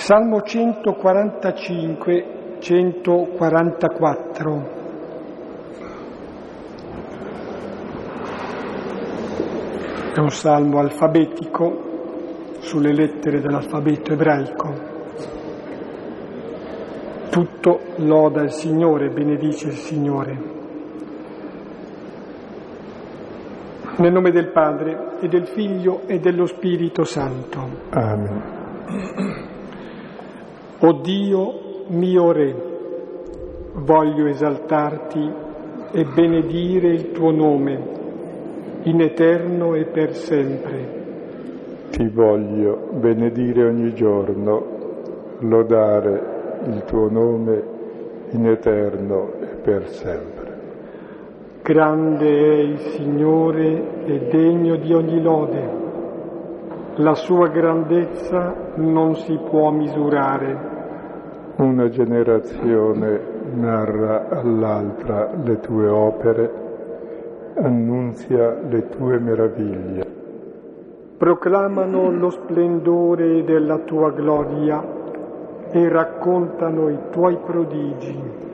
Salmo 145, 144. È un salmo alfabetico sulle lettere dell'alfabeto ebraico. Tutto loda il Signore, benedice il Signore. Nel nome del Padre e del Figlio e dello Spirito Santo. Amen. O Dio mio Re, voglio esaltarti e benedire il tuo nome in eterno e per sempre. Ti voglio benedire ogni giorno, lodare il tuo nome in eterno e per sempre. Grande è il Signore e degno di ogni lode. La sua grandezza non si può misurare. Una generazione narra all'altra le tue opere, annunzia le tue meraviglie. Proclamano lo splendore della tua gloria e raccontano i tuoi prodigi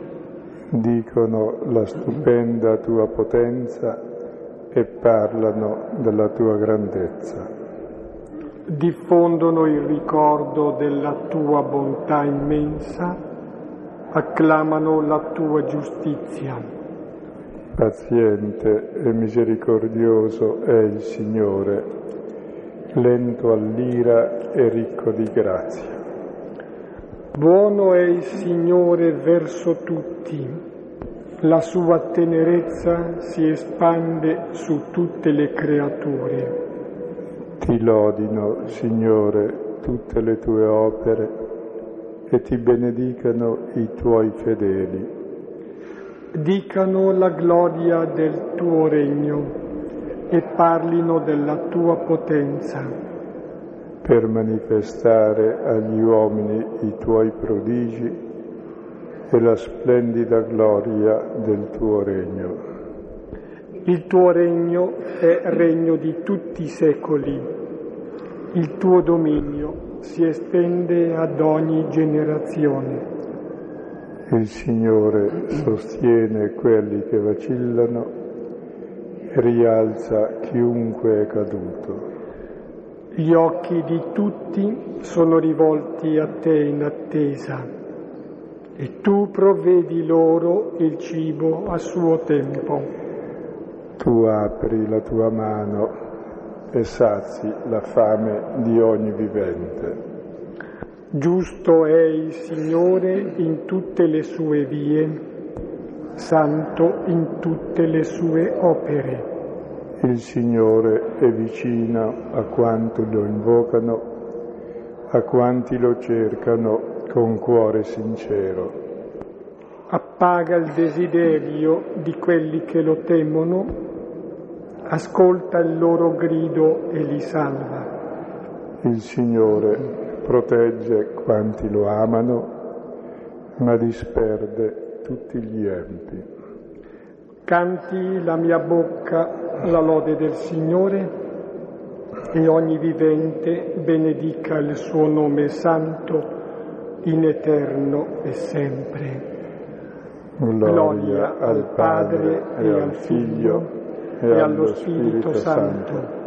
dicono la stupenda tua potenza e parlano della tua grandezza. Diffondono il ricordo della tua bontà immensa, acclamano la tua giustizia. Paziente e misericordioso è il Signore, lento all'ira e ricco di grazia. Buono è il Signore verso tutti, la sua tenerezza si espande su tutte le creature. Ti lodino, Signore, tutte le tue opere e ti benedicano i tuoi fedeli. Dicano la gloria del tuo regno e parlino della tua potenza per manifestare agli uomini i tuoi prodigi e la splendida gloria del tuo regno. Il tuo regno è regno di tutti i secoli, il tuo dominio si estende ad ogni generazione. Il Signore sostiene quelli che vacillano e rialza chiunque è caduto. Gli occhi di tutti sono rivolti a te in attesa e tu provvedi loro il cibo a suo tempo. Tu apri la tua mano e sazi la fame di ogni vivente. Giusto è il Signore in tutte le sue vie, santo in tutte le sue opere. Il Signore è vicino a quanti lo invocano, a quanti lo cercano con cuore sincero. Appaga il desiderio di quelli che lo temono, ascolta il loro grido e li salva. Il Signore protegge quanti lo amano, ma disperde tutti gli empi. Canti la mia bocca la lode del Signore e ogni vivente benedica il suo nome santo in eterno e sempre. Gloria, Gloria al Padre e al Figlio e, allo Spirito Santo,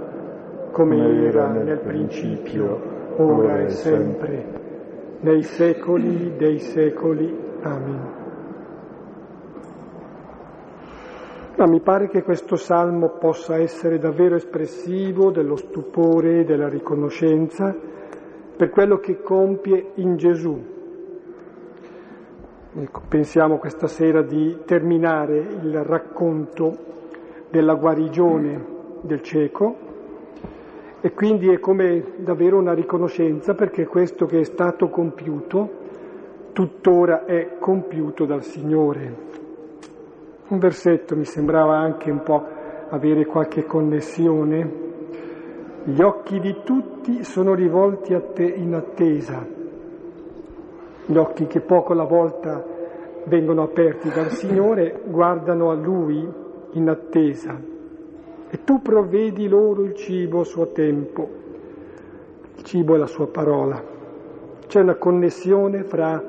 come era nel principio, ora e sempre, nei secoli dei secoli. Amen. Ma mi pare che questo salmo possa essere davvero espressivo dello stupore e della riconoscenza per quello che compie in Gesù. Ecco, pensiamo questa sera di terminare il racconto della guarigione del cieco e quindi è come davvero una riconoscenza perché questo che è stato compiuto tuttora è compiuto dal Signore. Un versetto mi sembrava anche un po' avere qualche connessione. Gli occhi di tutti sono rivolti a te in attesa, gli occhi che poco alla volta vengono aperti dal Signore guardano a Lui in attesa e tu provvedi loro il cibo a suo tempo. Il cibo è la sua parola. C'è una connessione fra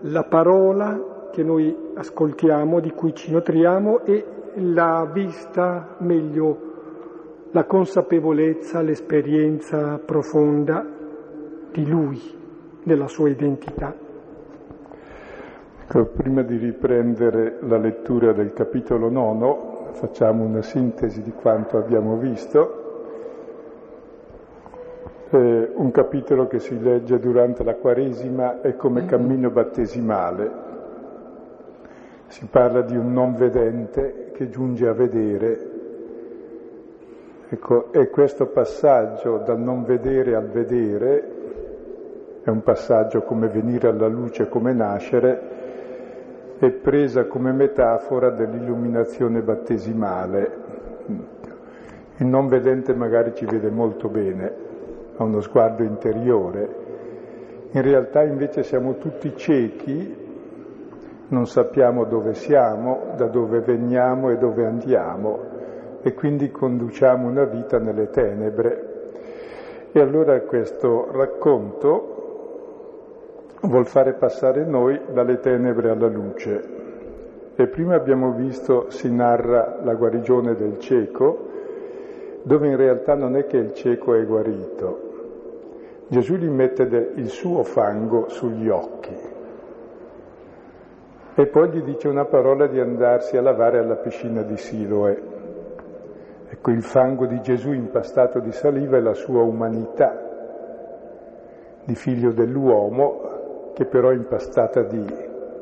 la parola che noi ascoltiamo, di cui ci nutriamo, e la vista, meglio, la consapevolezza, l'esperienza profonda di Lui, della sua identità. Ecco, prima di riprendere la lettura del capitolo nono, facciamo una sintesi di quanto abbiamo visto. Eh, un capitolo che si legge durante la Quaresima è come cammino battesimale. Si parla di un non vedente che giunge a vedere. Ecco, e questo passaggio dal non vedere al vedere è un passaggio come venire alla luce, come nascere, è presa come metafora dell'illuminazione battesimale. Il non vedente magari ci vede molto bene, ha uno sguardo interiore. In realtà invece siamo tutti ciechi, non sappiamo dove siamo, da dove veniamo e dove andiamo e quindi conduciamo una vita nelle tenebre. E allora questo racconto vuol fare passare noi dalle tenebre alla luce. E prima abbiamo visto, si narra la guarigione del cieco, dove in realtà non è che il cieco è guarito. Gesù gli mette il suo fango sugli occhi e poi gli dice una parola di andarsi a lavare alla piscina di Siloe. Ecco, il fango di Gesù impastato di saliva è la sua umanità di figlio dell'uomo, che però è impastata di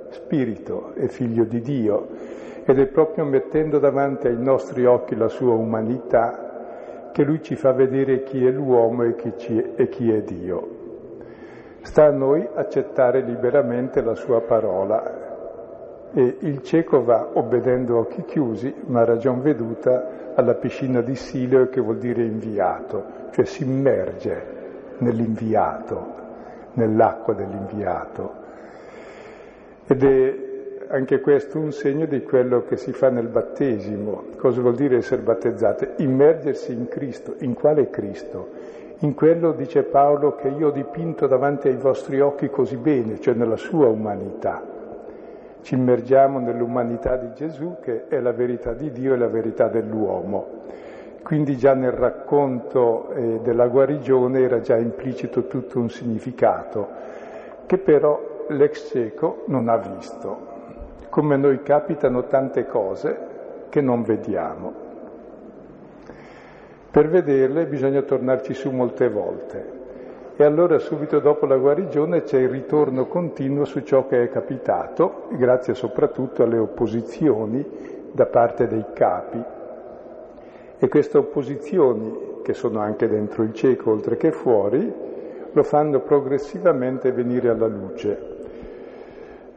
spirito, è figlio di Dio, ed è proprio mettendo davanti ai nostri occhi la sua umanità che lui ci fa vedere chi è l'uomo e chi, è, e chi è Dio. Sta a noi accettare liberamente la sua parola e il cieco va obbedendo a occhi chiusi, ma a ragion veduta, alla piscina di Sileo che vuol dire inviato, cioè si immerge nell'inviato, nell'acqua dell'inviato. Ed è anche questo un segno di quello che si fa nel battesimo. Cosa vuol dire essere battezzati? Immergersi in Cristo. In quale Cristo? In quello, dice Paolo, che io ho dipinto davanti ai vostri occhi così bene, cioè nella sua umanità. Ci immergiamo nell'umanità di Gesù, che è la verità di Dio e la verità dell'uomo. Quindi già nel racconto eh, della guarigione era già implicito tutto un significato, che però l'ex cieco non ha visto come noi capitano tante cose che non vediamo. Per vederle bisogna tornarci su molte volte e allora subito dopo la guarigione c'è il ritorno continuo su ciò che è capitato, grazie soprattutto alle opposizioni da parte dei capi. E queste opposizioni, che sono anche dentro il cieco oltre che fuori, lo fanno progressivamente venire alla luce.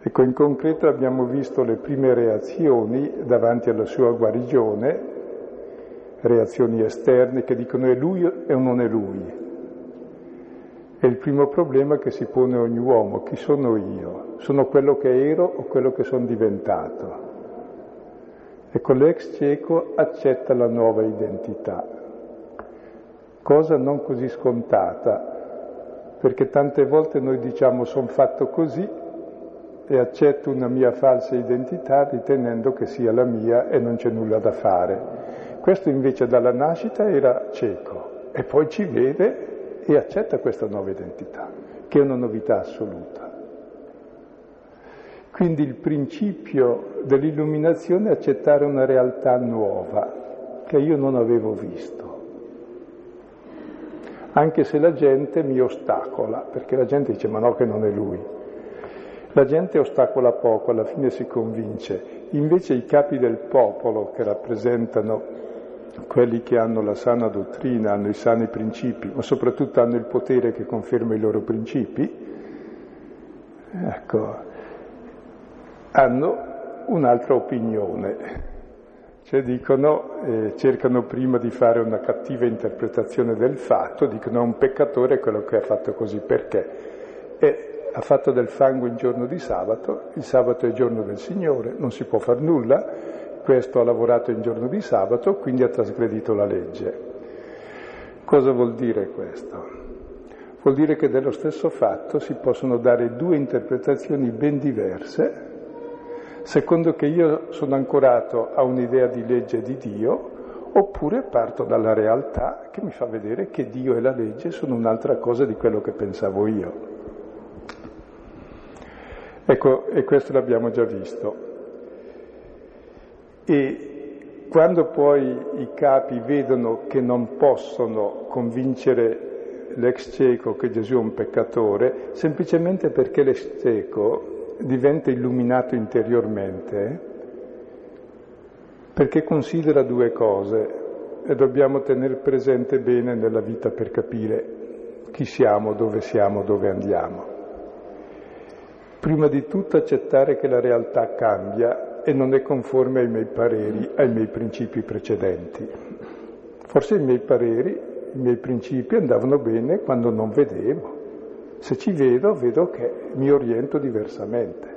Ecco, in concreto abbiamo visto le prime reazioni davanti alla sua guarigione, reazioni esterne che dicono è lui o non è lui. È il primo problema che si pone ogni uomo, chi sono io? Sono quello che ero o quello che sono diventato? Ecco, l'ex cieco accetta la nuova identità, cosa non così scontata, perché tante volte noi diciamo sono fatto così e accetto una mia falsa identità ritenendo che sia la mia e non c'è nulla da fare. Questo invece dalla nascita era cieco e poi ci vede e accetta questa nuova identità, che è una novità assoluta. Quindi il principio dell'illuminazione è accettare una realtà nuova che io non avevo visto. Anche se la gente mi ostacola, perché la gente dice ma no che non è lui. La gente ostacola poco, alla fine si convince. Invece i capi del popolo, che rappresentano quelli che hanno la sana dottrina, hanno i sani principi, ma soprattutto hanno il potere che conferma i loro principi, ecco, hanno un'altra opinione. Cioè dicono, eh, cercano prima di fare una cattiva interpretazione del fatto, dicono è un peccatore quello che ha fatto così perché. E ha fatto del fango in giorno di sabato, il sabato è il giorno del Signore, non si può far nulla, questo ha lavorato in giorno di sabato, quindi ha trasgredito la legge. Cosa vuol dire questo? Vuol dire che dello stesso fatto si possono dare due interpretazioni ben diverse, secondo che io sono ancorato a un'idea di legge di Dio, oppure parto dalla realtà che mi fa vedere che Dio e la legge sono un'altra cosa di quello che pensavo io. Ecco, e questo l'abbiamo già visto. E quando poi i capi vedono che non possono convincere l'ex cieco che Gesù è un peccatore, semplicemente perché l'ex cieco diventa illuminato interiormente, perché considera due cose e dobbiamo tenere presente bene nella vita per capire chi siamo, dove siamo, dove andiamo. Prima di tutto accettare che la realtà cambia e non è conforme ai miei pareri, ai miei principi precedenti. Forse i miei pareri i miei principi andavano bene quando non vedevo. Se ci vedo, vedo che mi oriento diversamente.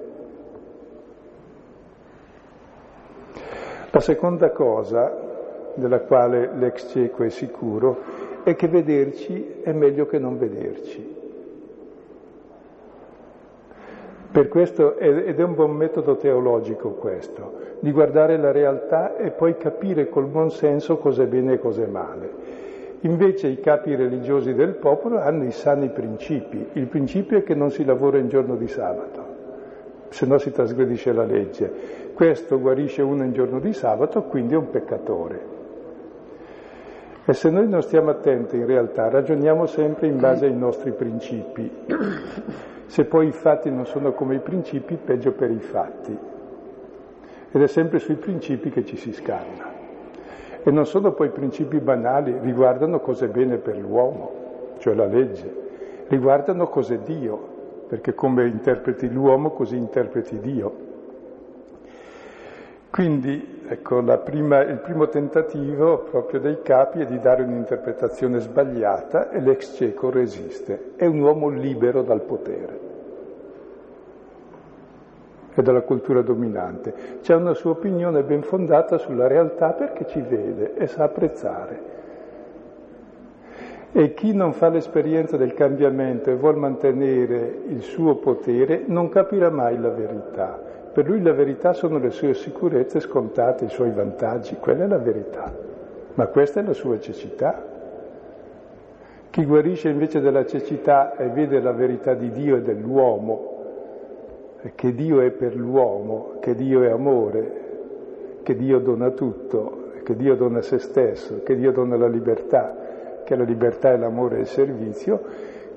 La seconda cosa della quale l'ex cieco è sicuro è che vederci è meglio che non vederci. Per questo, ed è un buon metodo teologico questo, di guardare la realtà e poi capire col buon senso cosa è bene e cosa è male. Invece i capi religiosi del popolo hanno i sani principi. Il principio è che non si lavora in giorno di sabato, se no si trasgredisce la legge. Questo guarisce uno in giorno di sabato, quindi è un peccatore. E se noi non stiamo attenti, in realtà ragioniamo sempre in base ai nostri principi. Se poi i fatti non sono come i principi, peggio per i fatti. Ed è sempre sui principi che ci si scanna. E non sono poi principi banali, riguardano cose bene per l'uomo, cioè la legge, riguardano cos'è Dio, perché come interpreti l'uomo così interpreti Dio. Quindi ecco, prima, il primo tentativo proprio dei capi è di dare un'interpretazione sbagliata e l'ex cieco resiste. È un uomo libero dal potere e dalla cultura dominante. C'è una sua opinione ben fondata sulla realtà perché ci vede e sa apprezzare. E chi non fa l'esperienza del cambiamento e vuol mantenere il suo potere non capirà mai la verità. Per lui la verità sono le sue sicurezze scontate, i suoi vantaggi, quella è la verità. Ma questa è la sua cecità. Chi guarisce invece della cecità e vede la verità di Dio e dell'uomo che Dio è per l'uomo, che Dio è amore, che Dio dona tutto, che Dio dona se stesso, che Dio dona la libertà, che la libertà è l'amore e il servizio,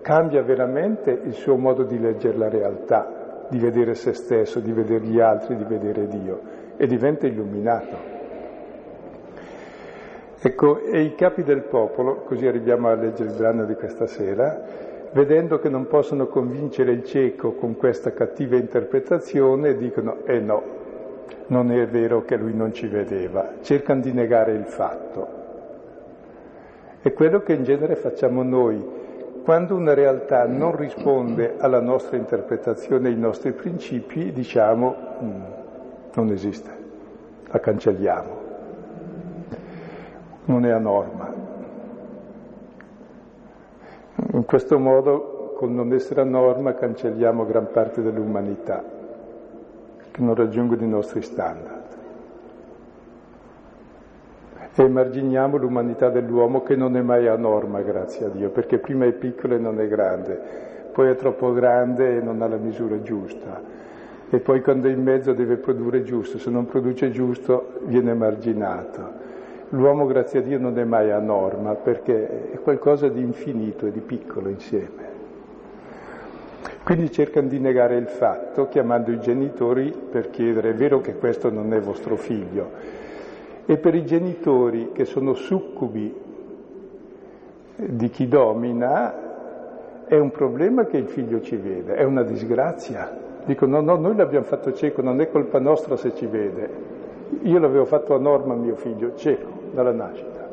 cambia veramente il suo modo di leggere la realtà, di vedere se stesso, di vedere gli altri, di vedere Dio e diventa illuminato. Ecco, e i capi del popolo, così arriviamo a leggere il brano di questa sera, vedendo che non possono convincere il cieco con questa cattiva interpretazione, dicono, eh no, non è vero che lui non ci vedeva, cercano di negare il fatto. È quello che in genere facciamo noi. Quando una realtà non risponde alla nostra interpretazione, ai nostri principi, diciamo mm, non esiste, la cancelliamo, non è a norma. In questo modo, col non essere a norma, cancelliamo gran parte dell'umanità, che non raggiungono i nostri standard. E emarginiamo l'umanità dell'uomo che non è mai a norma, grazie a Dio, perché prima è piccolo e non è grande, poi è troppo grande e non ha la misura giusta. E poi quando è in mezzo deve produrre giusto, se non produce giusto viene emarginato. L'uomo, grazie a Dio, non è mai a norma perché è qualcosa di infinito e di piccolo insieme. Quindi cercano di negare il fatto chiamando i genitori per chiedere è vero che questo non è vostro figlio. E per i genitori che sono succubi di chi domina è un problema che il figlio ci vede, è una disgrazia. Dicono no, no, noi l'abbiamo fatto cieco, non è colpa nostra se ci vede. Io l'avevo fatto a norma mio figlio, cieco dalla nascita.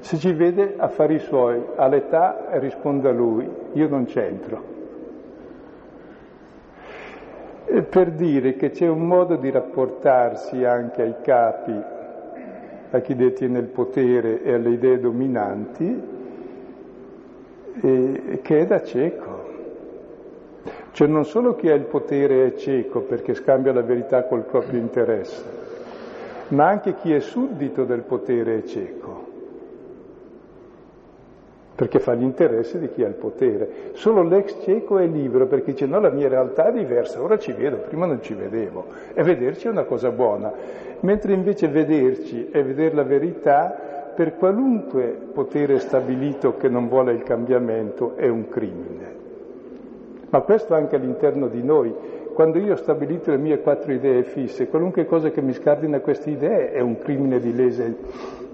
Se ci vede, affari suoi, all'età risponde a lui, io non c'entro. E per dire che c'è un modo di rapportarsi anche ai capi, a chi detiene il potere e alle idee dominanti, e, che è da cieco. Cioè non solo chi ha il potere è cieco perché scambia la verità col proprio interesse, ma anche chi è suddito del potere è cieco, perché fa gli interessi di chi ha il potere. Solo l'ex cieco è libero perché dice no, la mia realtà è diversa, ora ci vedo, prima non ci vedevo. E vederci è una cosa buona, mentre invece vederci e vedere la verità per qualunque potere stabilito che non vuole il cambiamento è un crimine. Ma questo anche all'interno di noi. Quando io ho stabilito le mie quattro idee fisse, qualunque cosa che mi scardina queste idee è un crimine di lese,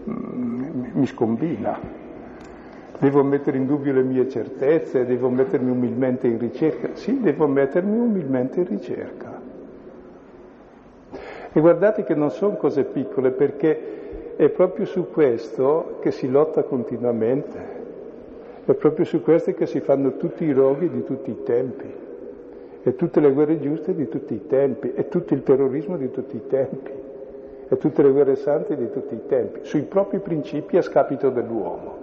mm, mi scombina. Devo mettere in dubbio le mie certezze, devo mettermi umilmente in ricerca. Sì, devo mettermi umilmente in ricerca. E guardate che non sono cose piccole perché è proprio su questo che si lotta continuamente. È proprio su queste che si fanno tutti i roghi di tutti i tempi, e tutte le guerre giuste di tutti i tempi, e tutto il terrorismo di tutti i tempi, e tutte le guerre sante di tutti i tempi, sui propri principi a scapito dell'uomo.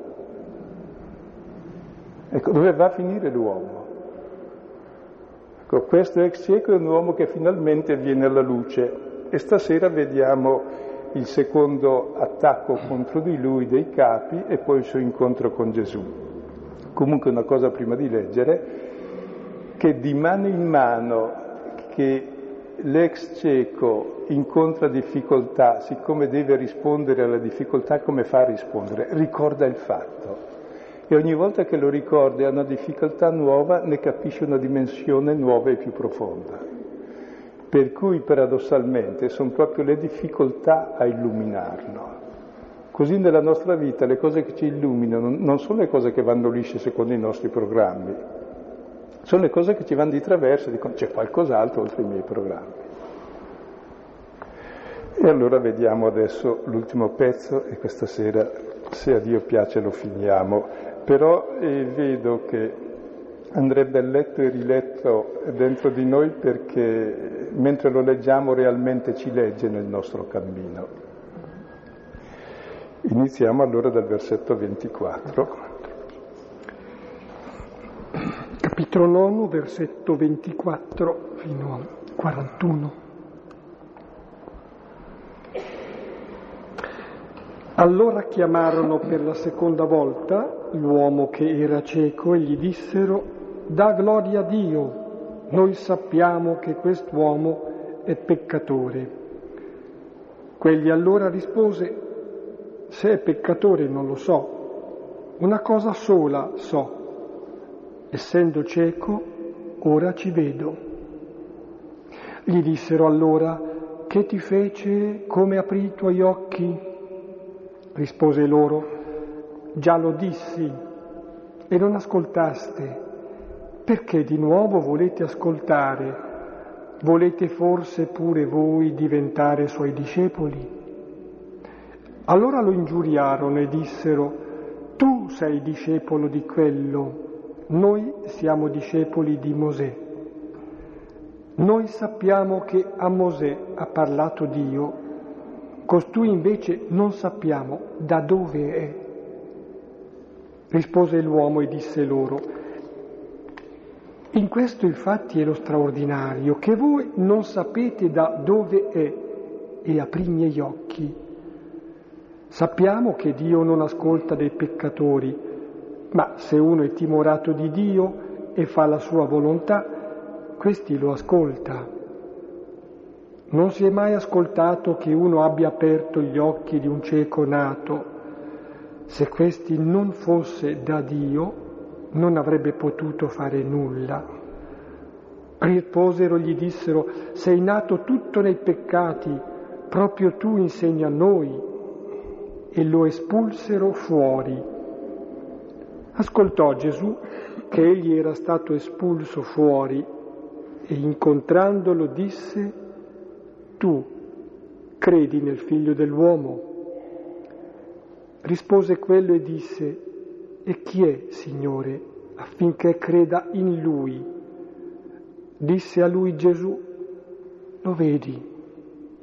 Ecco, dove va a finire l'uomo? Ecco, questo ex cieco è un uomo che finalmente viene alla luce e stasera vediamo il secondo attacco contro di lui dei capi e poi il suo incontro con Gesù. Comunque una cosa prima di leggere, che di mano in mano che l'ex cieco incontra difficoltà, siccome deve rispondere alla difficoltà, come fa a rispondere? Ricorda il fatto. E ogni volta che lo ricorda e ha una difficoltà nuova, ne capisce una dimensione nuova e più profonda. Per cui paradossalmente sono proprio le difficoltà a illuminarlo. Così nella nostra vita le cose che ci illuminano non sono le cose che vanno lisce secondo i nostri programmi, sono le cose che ci vanno di traverso dicono c'è qualcos'altro oltre i miei programmi. E allora vediamo adesso l'ultimo pezzo e questa sera, se a Dio piace, lo finiamo. Però eh, vedo che andrebbe letto e riletto dentro di noi perché mentre lo leggiamo realmente ci legge nel nostro cammino. Iniziamo allora dal versetto 24. Capitolo 9, versetto 24 fino al 41. Allora chiamarono per la seconda volta l'uomo che era cieco e gli dissero, da gloria a Dio, noi sappiamo che quest'uomo è peccatore. Quegli allora rispose, se è peccatore non lo so, una cosa sola so, essendo cieco, ora ci vedo. Gli dissero allora, che ti fece, come aprì i tuoi occhi? Rispose loro, già lo dissi e non ascoltaste. Perché di nuovo volete ascoltare? Volete forse pure voi diventare suoi discepoli? Allora lo ingiuriarono e dissero, tu sei discepolo di quello, noi siamo discepoli di Mosè. Noi sappiamo che a Mosè ha parlato Dio, costui invece non sappiamo da dove è. Rispose l'uomo e disse loro, in questo infatti è lo straordinario, che voi non sapete da dove è e aprì i miei occhi Sappiamo che Dio non ascolta dei peccatori, ma se uno è timorato di Dio e fa la sua volontà, questi lo ascolta. Non si è mai ascoltato che uno abbia aperto gli occhi di un cieco nato. Se questi non fosse da Dio, non avrebbe potuto fare nulla. Risposero, gli dissero, sei nato tutto nei peccati, proprio tu insegni a noi e lo espulsero fuori. Ascoltò Gesù che egli era stato espulso fuori e incontrandolo disse, tu credi nel figlio dell'uomo? Rispose quello e disse, e chi è, Signore, affinché creda in lui? Disse a lui Gesù, lo vedi,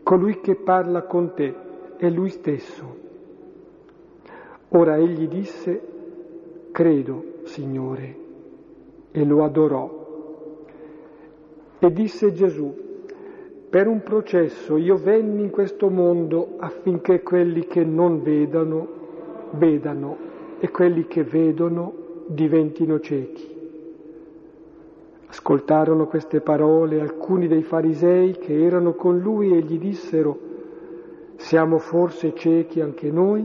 colui che parla con te è lui stesso. Ora egli disse, credo, Signore, e lo adorò. E disse Gesù, per un processo io venni in questo mondo affinché quelli che non vedano, vedano, e quelli che vedono diventino ciechi. Ascoltarono queste parole alcuni dei farisei che erano con lui e gli dissero, siamo forse ciechi anche noi?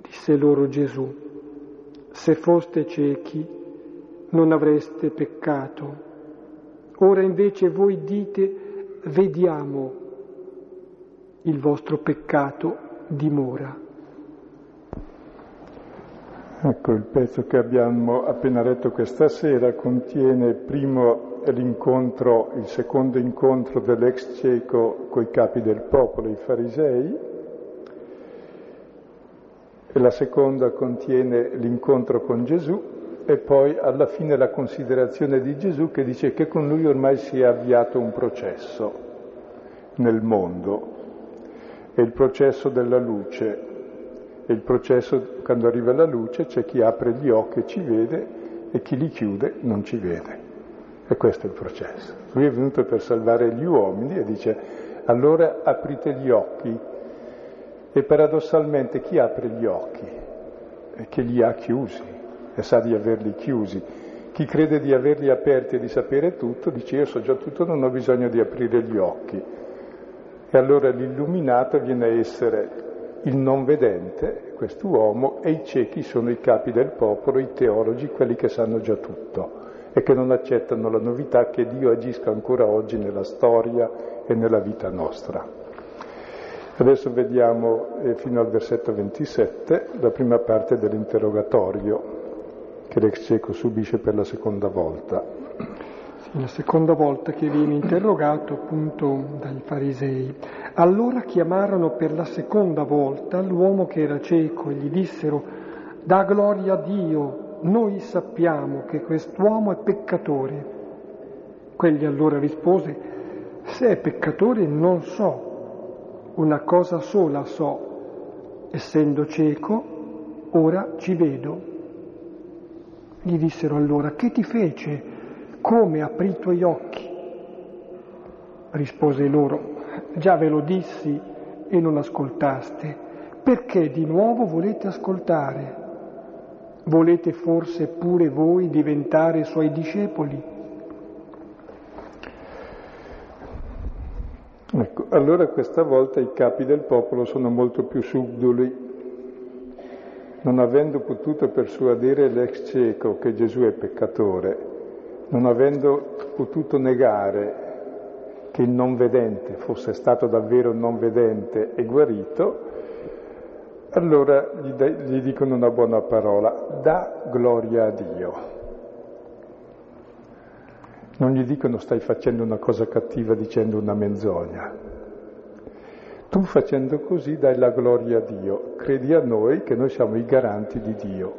Disse loro Gesù, se foste ciechi non avreste peccato. Ora invece voi dite, vediamo, il vostro peccato dimora. Ecco, il pezzo che abbiamo appena letto questa sera contiene primo l'incontro, il secondo incontro dell'ex cieco coi capi del popolo, i farisei, la seconda contiene l'incontro con Gesù e poi alla fine la considerazione di Gesù che dice che con lui ormai si è avviato un processo nel mondo, è il processo della luce, e il processo, quando arriva la luce, c'è chi apre gli occhi e ci vede e chi li chiude non ci vede. E questo è il processo. Lui è venuto per salvare gli uomini e dice allora aprite gli occhi. E paradossalmente chi apre gli occhi? È che li ha chiusi e sa di averli chiusi. Chi crede di averli aperti e di sapere tutto dice io so già tutto, non ho bisogno di aprire gli occhi. E allora l'illuminato viene a essere il non vedente, quest'uomo, e i ciechi sono i capi del popolo, i teologi, quelli che sanno già tutto e che non accettano la novità che Dio agisca ancora oggi nella storia e nella vita nostra. Adesso vediamo eh, fino al versetto 27 la prima parte dell'interrogatorio che l'ex cieco subisce per la seconda volta. Sì, la seconda volta che viene interrogato appunto dai farisei. Allora chiamarono per la seconda volta l'uomo che era cieco e gli dissero, da gloria a Dio, noi sappiamo che quest'uomo è peccatore. Quegli allora rispose, se è peccatore non so, una cosa sola so, essendo cieco, ora ci vedo. Gli dissero allora, che ti fece? Come aprì i tuoi occhi? Rispose loro, già ve lo dissi e non ascoltaste, perché di nuovo volete ascoltare? Volete forse pure voi diventare suoi discepoli? Ecco, allora questa volta i capi del popolo sono molto più subdoli. Non avendo potuto persuadere l'ex cieco che Gesù è peccatore, non avendo potuto negare che il non vedente fosse stato davvero non vedente e guarito, allora gli, gli dicono una buona parola, dà gloria a Dio. Non gli dicono stai facendo una cosa cattiva dicendo una menzogna. Tu facendo così dai la gloria a Dio, credi a noi che noi siamo i garanti di Dio.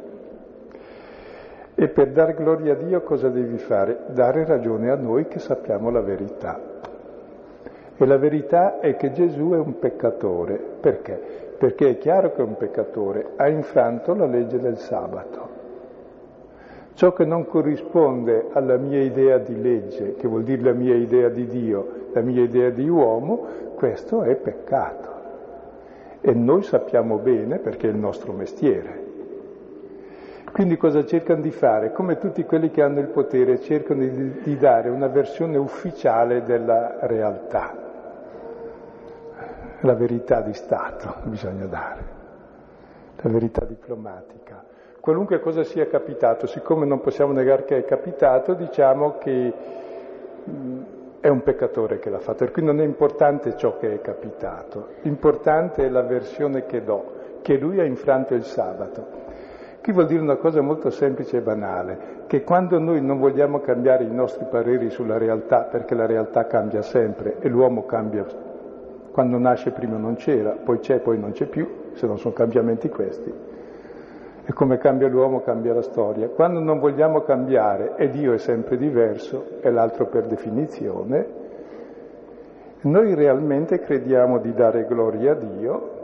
E per dar gloria a Dio cosa devi fare? Dare ragione a noi che sappiamo la verità. E la verità è che Gesù è un peccatore. Perché? Perché è chiaro che è un peccatore, ha infranto la legge del sabato. Ciò che non corrisponde alla mia idea di legge, che vuol dire la mia idea di Dio, la mia idea di uomo, questo è peccato. E noi sappiamo bene perché è il nostro mestiere. Quindi cosa cercano di fare? Come tutti quelli che hanno il potere cercano di, di dare una versione ufficiale della realtà la verità di Stato bisogna dare, la verità diplomatica. Qualunque cosa sia capitato, siccome non possiamo negare che è capitato, diciamo che è un peccatore che l'ha fatto, e quindi non è importante ciò che è capitato, importante è la versione che do, che lui ha infranto il sabato. Qui vuol dire una cosa molto semplice e banale, che quando noi non vogliamo cambiare i nostri pareri sulla realtà, perché la realtà cambia sempre e l'uomo cambia quando nasce prima non c'era, poi c'è, poi non c'è più, se non sono cambiamenti questi. Come cambia l'uomo cambia la storia. Quando non vogliamo cambiare e Dio è sempre diverso, è l'altro per definizione, noi realmente crediamo di dare gloria a Dio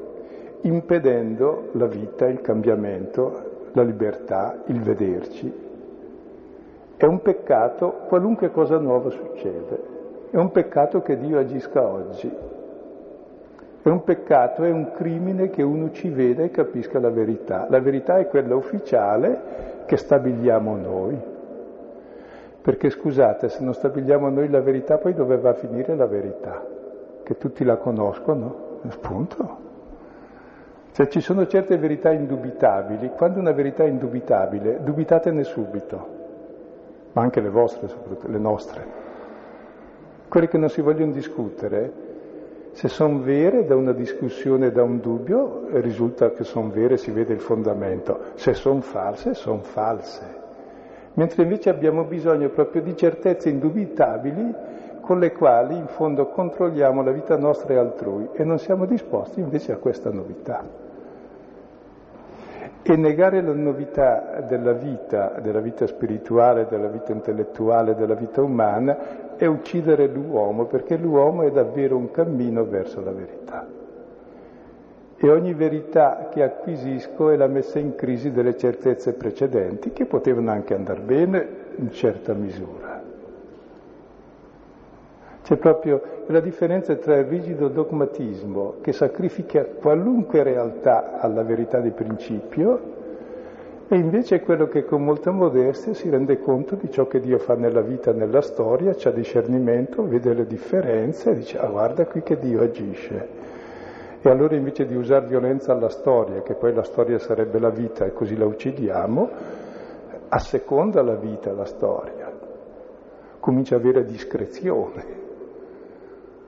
impedendo la vita, il cambiamento, la libertà, il vederci. È un peccato qualunque cosa nuova succede. È un peccato che Dio agisca oggi. È un peccato, è un crimine che uno ci veda e capisca la verità. La verità è quella ufficiale che stabiliamo noi. Perché scusate, se non stabiliamo noi la verità, poi dove va a finire la verità? Che tutti la conoscono? Appunto. Cioè ci sono certe verità indubitabili. Quando una verità è indubitabile, dubitatene subito, ma anche le vostre, soprattutto le nostre. Quelle che non si vogliono discutere, se sono vere da una discussione, da un dubbio, risulta che sono vere, si vede il fondamento. Se sono false, sono false. Mentre invece abbiamo bisogno proprio di certezze indubitabili con le quali in fondo controlliamo la vita nostra e altrui e non siamo disposti invece a questa novità. E negare la novità della vita, della vita spirituale, della vita intellettuale, della vita umana, è uccidere l'uomo, perché l'uomo è davvero un cammino verso la verità. E ogni verità che acquisisco è la messa in crisi delle certezze precedenti, che potevano anche andare bene in certa misura. C'è proprio la differenza tra il rigido dogmatismo che sacrifica qualunque realtà alla verità di principio e invece quello che con molta modestia si rende conto di ciò che Dio fa nella vita, nella storia, c'ha discernimento, vede le differenze e dice ah guarda qui che Dio agisce. E allora invece di usare violenza alla storia, che poi la storia sarebbe la vita e così la uccidiamo, asseconda la vita la storia, comincia a avere discrezione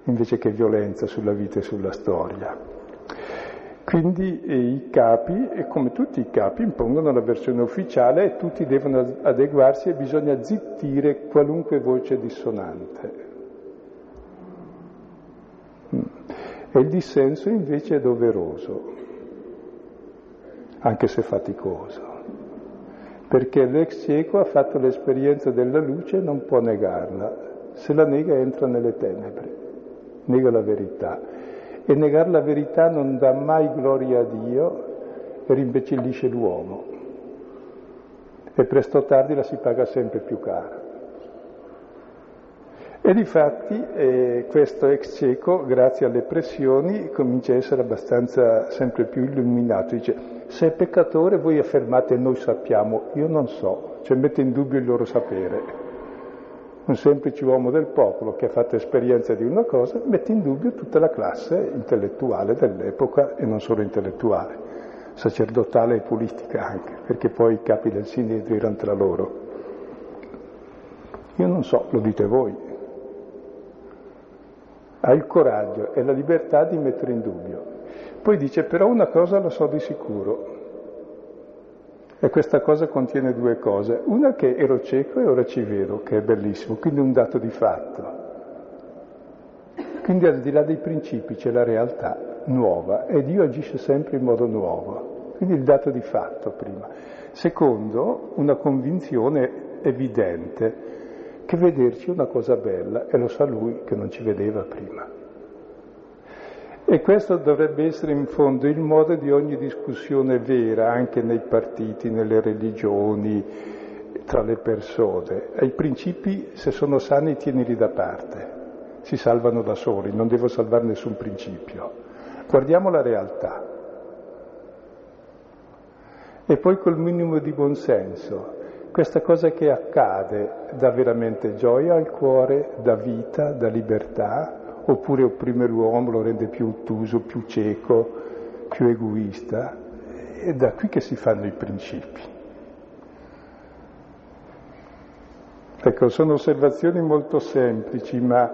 invece che violenza sulla vita e sulla storia. Quindi eh, i capi, e come tutti i capi, impongono la versione ufficiale e tutti devono adeguarsi e bisogna zittire qualunque voce dissonante. Mm. E il dissenso invece è doveroso, anche se faticoso, perché l'ex cieco ha fatto l'esperienza della luce e non può negarla, se la nega entra nelle tenebre nega la verità. E negare la verità non dà mai gloria a Dio e rimbecillisce l'uomo. E presto o tardi la si paga sempre più cara. E difatti eh, questo ex cieco, grazie alle pressioni, comincia a essere abbastanza sempre più illuminato. Dice, se è peccatore voi affermate noi sappiamo, io non so, cioè mette in dubbio il loro sapere un semplice uomo del popolo che ha fatto esperienza di una cosa, mette in dubbio tutta la classe intellettuale dell'epoca e non solo intellettuale, sacerdotale e politica anche, perché poi i capi del sinedrio erano tra loro. Io non so, lo dite voi. Ha il coraggio e la libertà di mettere in dubbio. Poi dice, però una cosa la so di sicuro, e questa cosa contiene due cose. Una che ero cieco e ora ci vedo, che è bellissimo, quindi un dato di fatto. Quindi al di là dei principi c'è la realtà nuova e Dio agisce sempre in modo nuovo. Quindi il dato di fatto prima. Secondo, una convinzione evidente che vederci è una cosa bella e lo sa lui che non ci vedeva prima. E questo dovrebbe essere in fondo il modo di ogni discussione vera, anche nei partiti, nelle religioni, tra le persone. I principi, se sono sani, tienili da parte, si salvano da soli, non devo salvare nessun principio. Guardiamo la realtà. E poi col minimo di buonsenso, questa cosa che accade dà veramente gioia al cuore, dà vita, dà libertà, oppure opprime l'uomo, lo rende più ottuso, più cieco, più egoista. È da qui che si fanno i principi. Ecco, sono osservazioni molto semplici, ma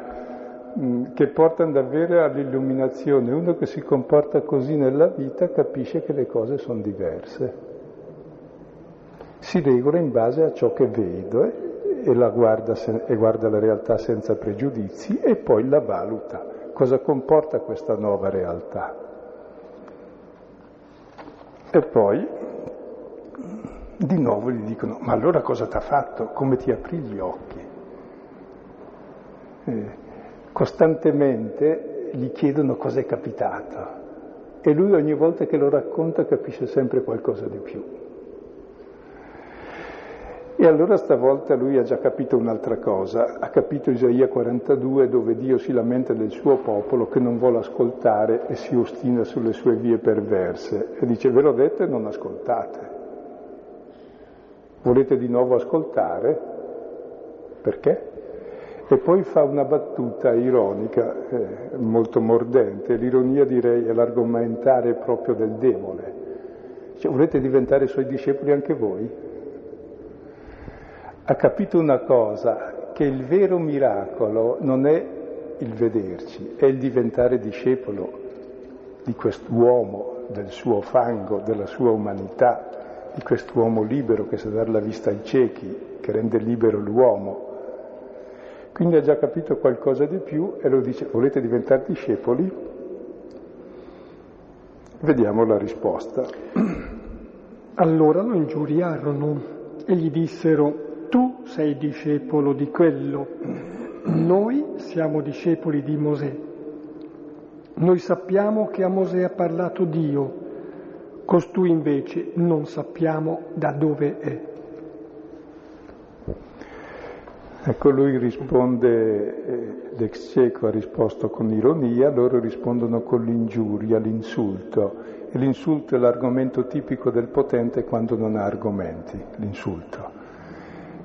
mh, che portano davvero all'illuminazione. Uno che si comporta così nella vita capisce che le cose sono diverse. Si regola in base a ciò che vedo eh? E, guarda, e guarda la realtà senza pregiudizi e poi la valuta. Cosa comporta questa nuova realtà? E poi di nuovo gli dicono, ma allora cosa ti ha fatto? Come ti apri gli occhi? Eh, costantemente gli chiedono cosa è capitato e lui ogni volta che lo racconta capisce sempre qualcosa di più. E allora stavolta lui ha già capito un'altra cosa, ha capito Isaia 42 dove Dio si lamenta del suo popolo che non vuole ascoltare e si ostina sulle sue vie perverse e dice ve l'ho detto e non ascoltate. Volete di nuovo ascoltare? Perché? E poi fa una battuta ironica, eh, molto mordente. L'ironia direi è l'argomentare proprio del debole. Cioè, volete diventare suoi discepoli anche voi? Ha capito una cosa, che il vero miracolo non è il vederci, è il diventare discepolo di quest'uomo, del suo fango, della sua umanità, di quest'uomo libero che sa dare la vista ai ciechi, che rende libero l'uomo. Quindi ha già capito qualcosa di più e lo dice, volete diventare discepoli? Vediamo la risposta. Allora lo ingiuriarono e gli dissero, tu sei discepolo di quello, noi siamo discepoli di Mosè. Noi sappiamo che a Mosè ha parlato Dio, costui invece non sappiamo da dove è. Ecco, lui risponde, eh, l'ex cieco ha risposto con ironia, loro rispondono con l'ingiuria, l'insulto. E l'insulto è l'argomento tipico del potente quando non ha argomenti, l'insulto.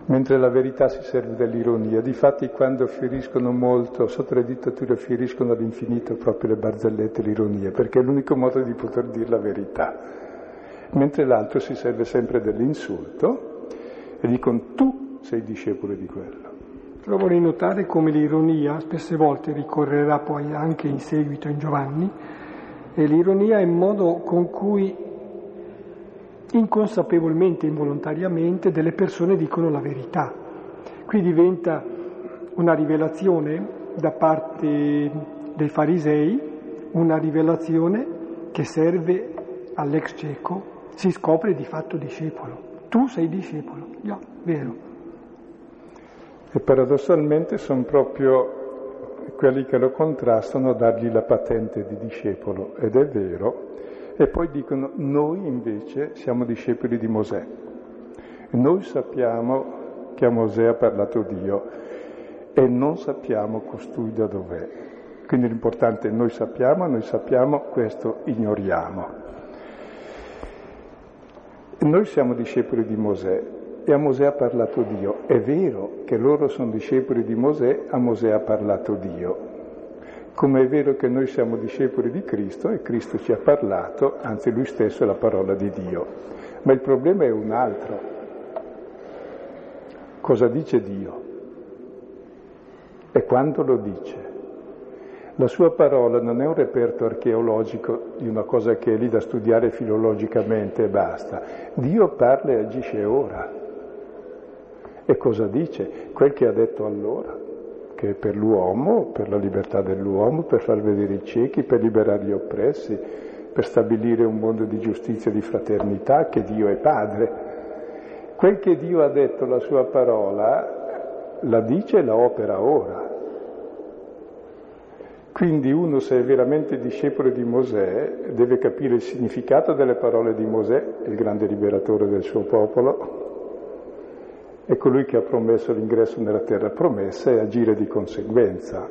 Mentre la verità si serve dell'ironia. Difatti quando fieriscono molto, sotto le dittature fieriscono all'infinito proprio le barzellette l'ironia, perché è l'unico modo di poter dire la verità. Mentre l'altro si serve sempre dell'insulto e dicono tu sei discepolo di quello. Però vorrei notare come l'ironia spesse volte ricorrerà poi anche in seguito in Giovanni, e l'ironia è il modo con cui inconsapevolmente, involontariamente, delle persone dicono la verità. Qui diventa una rivelazione da parte dei farisei, una rivelazione che serve all'ex cieco, si scopre di fatto discepolo. Tu sei discepolo, già, vero. E paradossalmente sono proprio quelli che lo contrastano a dargli la patente di discepolo, ed è vero, e poi dicono noi invece siamo discepoli di Mosè. Noi sappiamo che a Mosè ha parlato Dio e non sappiamo costui da dov'è. Quindi l'importante è noi sappiamo, noi sappiamo, questo ignoriamo. Noi siamo discepoli di Mosè, e a Mosè ha parlato Dio. È vero che loro sono discepoli di Mosè, a Mosè ha parlato Dio. Come è vero che noi siamo discepoli di Cristo e Cristo ci ha parlato, anzi lui stesso è la parola di Dio. Ma il problema è un altro. Cosa dice Dio? E quando lo dice? La sua parola non è un reperto archeologico di una cosa che è lì da studiare filologicamente e basta. Dio parla e agisce ora. E cosa dice? Quel che ha detto allora, è per l'uomo, per la libertà dell'uomo, per far vedere i ciechi, per liberare gli oppressi, per stabilire un mondo di giustizia e di fraternità, che Dio è Padre. Quel che Dio ha detto, la sua parola, la dice e la opera ora. Quindi uno, se è veramente discepolo di Mosè, deve capire il significato delle parole di Mosè, il grande liberatore del suo popolo, è colui che ha promesso l'ingresso nella terra promessa e agire di conseguenza.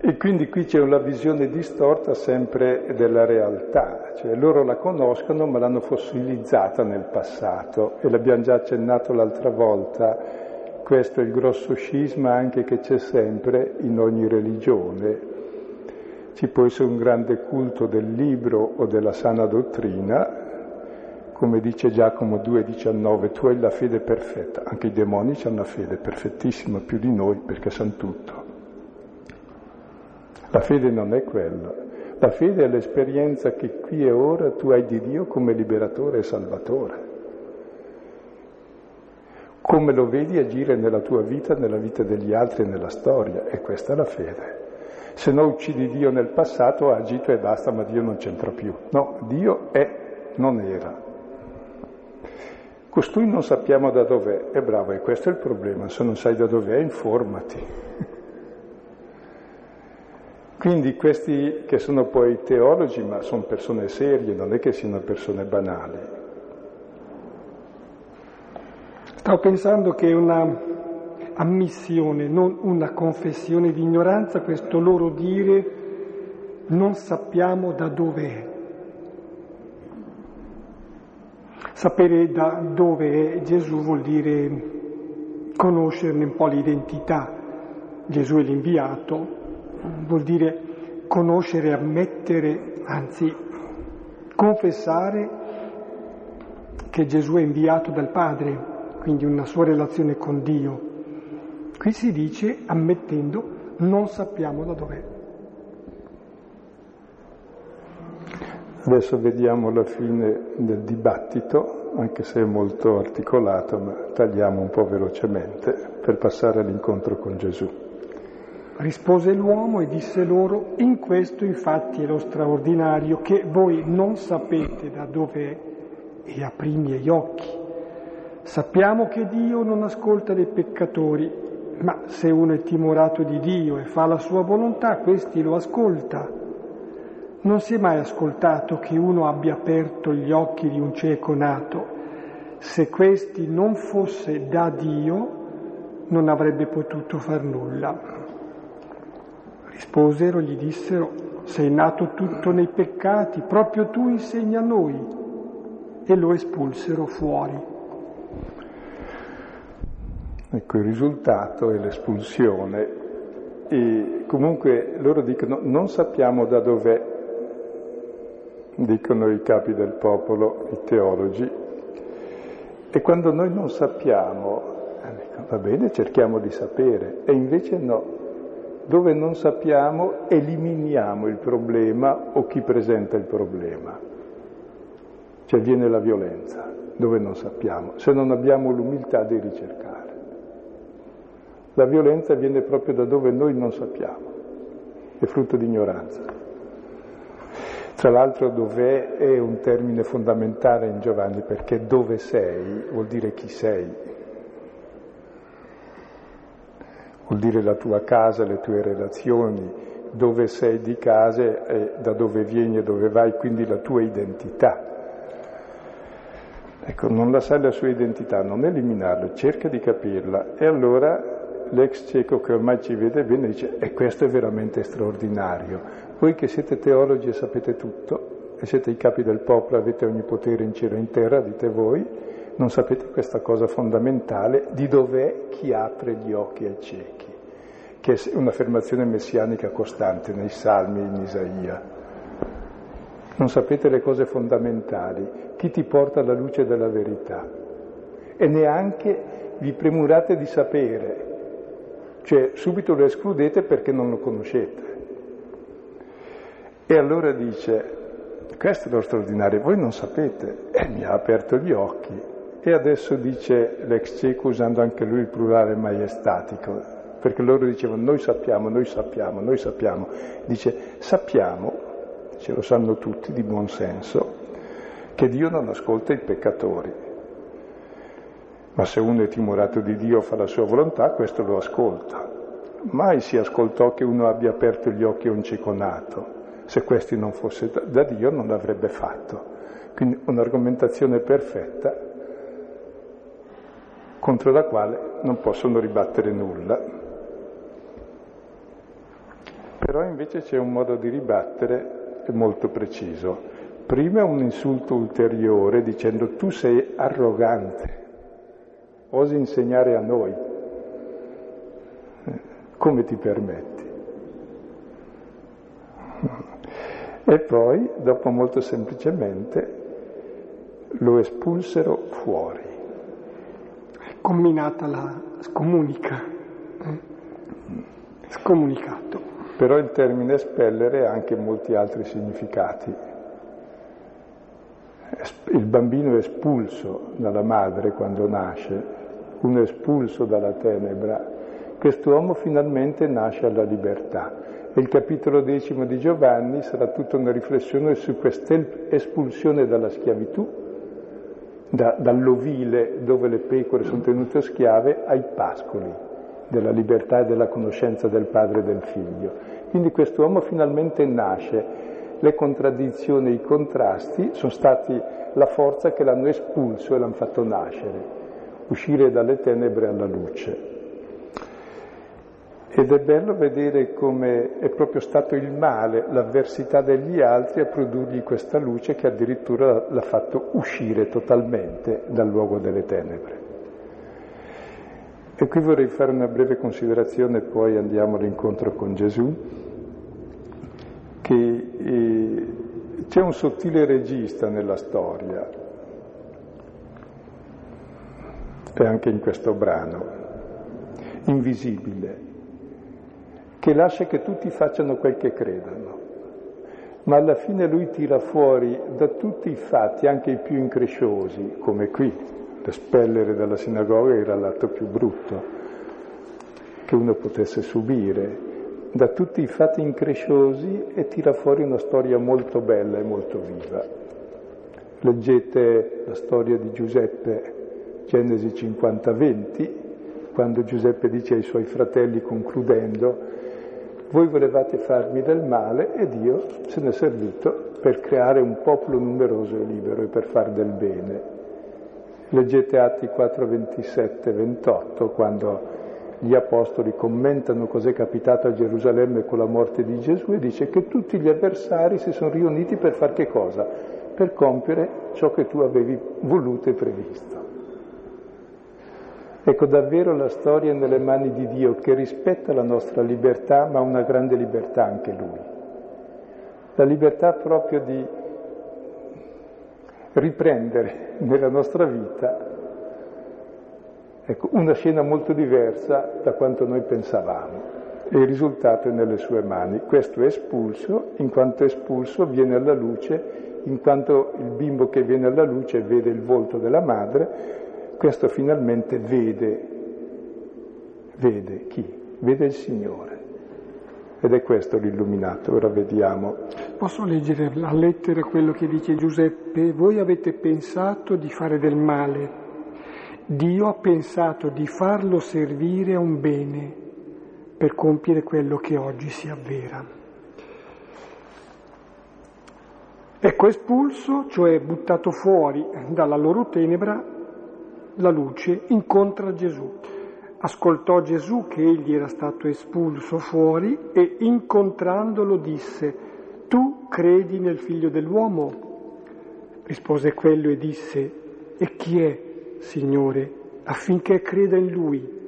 E quindi qui c'è una visione distorta sempre della realtà, cioè loro la conoscono ma l'hanno fossilizzata nel passato e l'abbiamo già accennato l'altra volta, questo è il grosso scisma anche che c'è sempre in ogni religione. Ci può essere un grande culto del libro o della sana dottrina, come dice Giacomo 2,19, tu hai la fede perfetta, anche i demoni hanno una fede perfettissima più di noi perché sanno tutto. La fede non è quello, la fede è l'esperienza che qui e ora tu hai di Dio come liberatore e salvatore. Come lo vedi agire nella tua vita, nella vita degli altri e nella storia, e questa è la fede. Se no uccidi Dio nel passato, ha agito e basta, ma Dio non c'entra più. No, Dio è, non era, Costui non sappiamo da dov'è, è bravo, e questo è il problema, se non sai da dov'è informati. Quindi questi che sono poi teologi, ma sono persone serie, non è che siano persone banali. Stavo pensando che è una ammissione, non una confessione di ignoranza, questo loro dire non sappiamo da dove è. Sapere da dove è Gesù vuol dire conoscerne un po' l'identità. Gesù è l'inviato, vuol dire conoscere, ammettere, anzi confessare che Gesù è inviato dal Padre, quindi una sua relazione con Dio. Qui si dice ammettendo non sappiamo da dov'è. Adesso vediamo la fine del dibattito, anche se è molto articolato, ma tagliamo un po' velocemente per passare all'incontro con Gesù. Rispose l'uomo e disse loro, in questo infatti è lo straordinario, che voi non sapete da dove è e apri i miei occhi. Sappiamo che Dio non ascolta dei peccatori, ma se uno è timorato di Dio e fa la sua volontà, questi lo ascolta. Non si è mai ascoltato che uno abbia aperto gli occhi di un cieco nato. Se questi non fosse da Dio, non avrebbe potuto far nulla. Risposero, gli dissero, sei nato tutto nei peccati, proprio tu insegna a noi. E lo espulsero fuori. Ecco, il risultato è l'espulsione. E comunque loro dicono non sappiamo da dov'è dicono i capi del popolo, i teologi. E quando noi non sappiamo, eh, va bene, cerchiamo di sapere, e invece no. Dove non sappiamo, eliminiamo il problema o chi presenta il problema. Cioè viene la violenza, dove non sappiamo, se non abbiamo l'umiltà di ricercare. La violenza viene proprio da dove noi non sappiamo, è frutto di ignoranza. Tra l'altro dov'è è un termine fondamentale in Giovanni perché dove sei vuol dire chi sei, vuol dire la tua casa, le tue relazioni, dove sei di casa e da dove vieni e dove vai, quindi la tua identità. Ecco, non lasciare la sua identità, non eliminarla, cerca di capirla e allora l'ex cieco che ormai ci vede bene dice e questo è veramente straordinario. Voi che siete teologi e sapete tutto, e siete i capi del popolo, avete ogni potere in cielo e in terra, dite voi, non sapete questa cosa fondamentale di dov'è chi apre gli occhi ai ciechi, che è un'affermazione messianica costante nei salmi in Isaia. Non sapete le cose fondamentali, chi ti porta alla luce della verità. E neanche vi premurate di sapere cioè subito lo escludete perché non lo conoscete. E allora dice, questo è lo straordinario, voi non sapete, e mi ha aperto gli occhi. E adesso dice l'ex cieco usando anche lui il plurale maiestatico, perché loro dicevano noi sappiamo, noi sappiamo, noi sappiamo. Dice sappiamo, ce lo sanno tutti di buon senso, che Dio non ascolta i peccatori. Ma se uno è timorato di Dio fa la sua volontà, questo lo ascolta. Mai si ascoltò che uno abbia aperto gli occhi a un cieco nato. Se questi non fosse da Dio non l'avrebbe fatto. Quindi un'argomentazione perfetta contro la quale non possono ribattere nulla. Però invece c'è un modo di ribattere molto preciso. Prima un insulto ulteriore dicendo tu sei arrogante osi insegnare a noi. Come ti permetti? E poi, dopo molto semplicemente, lo espulsero fuori. Combinata la scomunica, eh? scomunicato. Però il termine espellere ha anche molti altri significati. Il bambino è espulso dalla madre quando nasce, uno espulso dalla tenebra, quest'uomo finalmente nasce alla libertà. E il capitolo decimo di Giovanni sarà tutta una riflessione su questa espulsione dalla schiavitù, da, dall'ovile dove le pecore sono tenute schiave, ai pascoli della libertà e della conoscenza del padre e del figlio. Quindi quest'uomo finalmente nasce. Le contraddizioni e i contrasti sono stati la forza che l'hanno espulso e l'hanno fatto nascere uscire dalle tenebre alla luce. Ed è bello vedere come è proprio stato il male, l'avversità degli altri a produrgli questa luce che addirittura l'ha fatto uscire totalmente dal luogo delle tenebre. E qui vorrei fare una breve considerazione, poi andiamo all'incontro con Gesù, che eh, c'è un sottile regista nella storia, e anche in questo brano, invisibile, che lascia che tutti facciano quel che credano, ma alla fine lui tira fuori da tutti i fatti, anche i più incresciosi, come qui, l'espellere dalla sinagoga era l'atto più brutto che uno potesse subire, da tutti i fatti incresciosi e tira fuori una storia molto bella e molto viva. Leggete la storia di Giuseppe, Genesi 50-20, quando Giuseppe dice ai suoi fratelli concludendo, voi volevate farmi del male e Dio se ne è servito per creare un popolo numeroso e libero e per far del bene. Leggete Atti 4, 27, 28, quando gli apostoli commentano cos'è capitato a Gerusalemme con la morte di Gesù e dice che tutti gli avversari si sono riuniti per far che cosa? Per compiere ciò che tu avevi voluto e previsto. Ecco davvero la storia nelle mani di Dio che rispetta la nostra libertà, ma una grande libertà anche Lui. La libertà proprio di riprendere nella nostra vita ecco, una scena molto diversa da quanto noi pensavamo e il risultato è nelle sue mani. Questo è espulso, in quanto espulso viene alla luce, in quanto il bimbo che viene alla luce vede il volto della madre, questo finalmente vede, vede chi? Vede il Signore. Ed è questo l'illuminato, ora vediamo. Posso leggere la lettera quello che dice Giuseppe? Voi avete pensato di fare del male, Dio ha pensato di farlo servire a un bene per compiere quello che oggi si avvera. Ecco espulso, cioè buttato fuori dalla loro tenebra, la luce, incontra Gesù. Ascoltò Gesù che egli era stato espulso fuori e incontrandolo disse, tu credi nel figlio dell'uomo? Rispose quello e disse, e chi è, Signore, affinché creda in lui?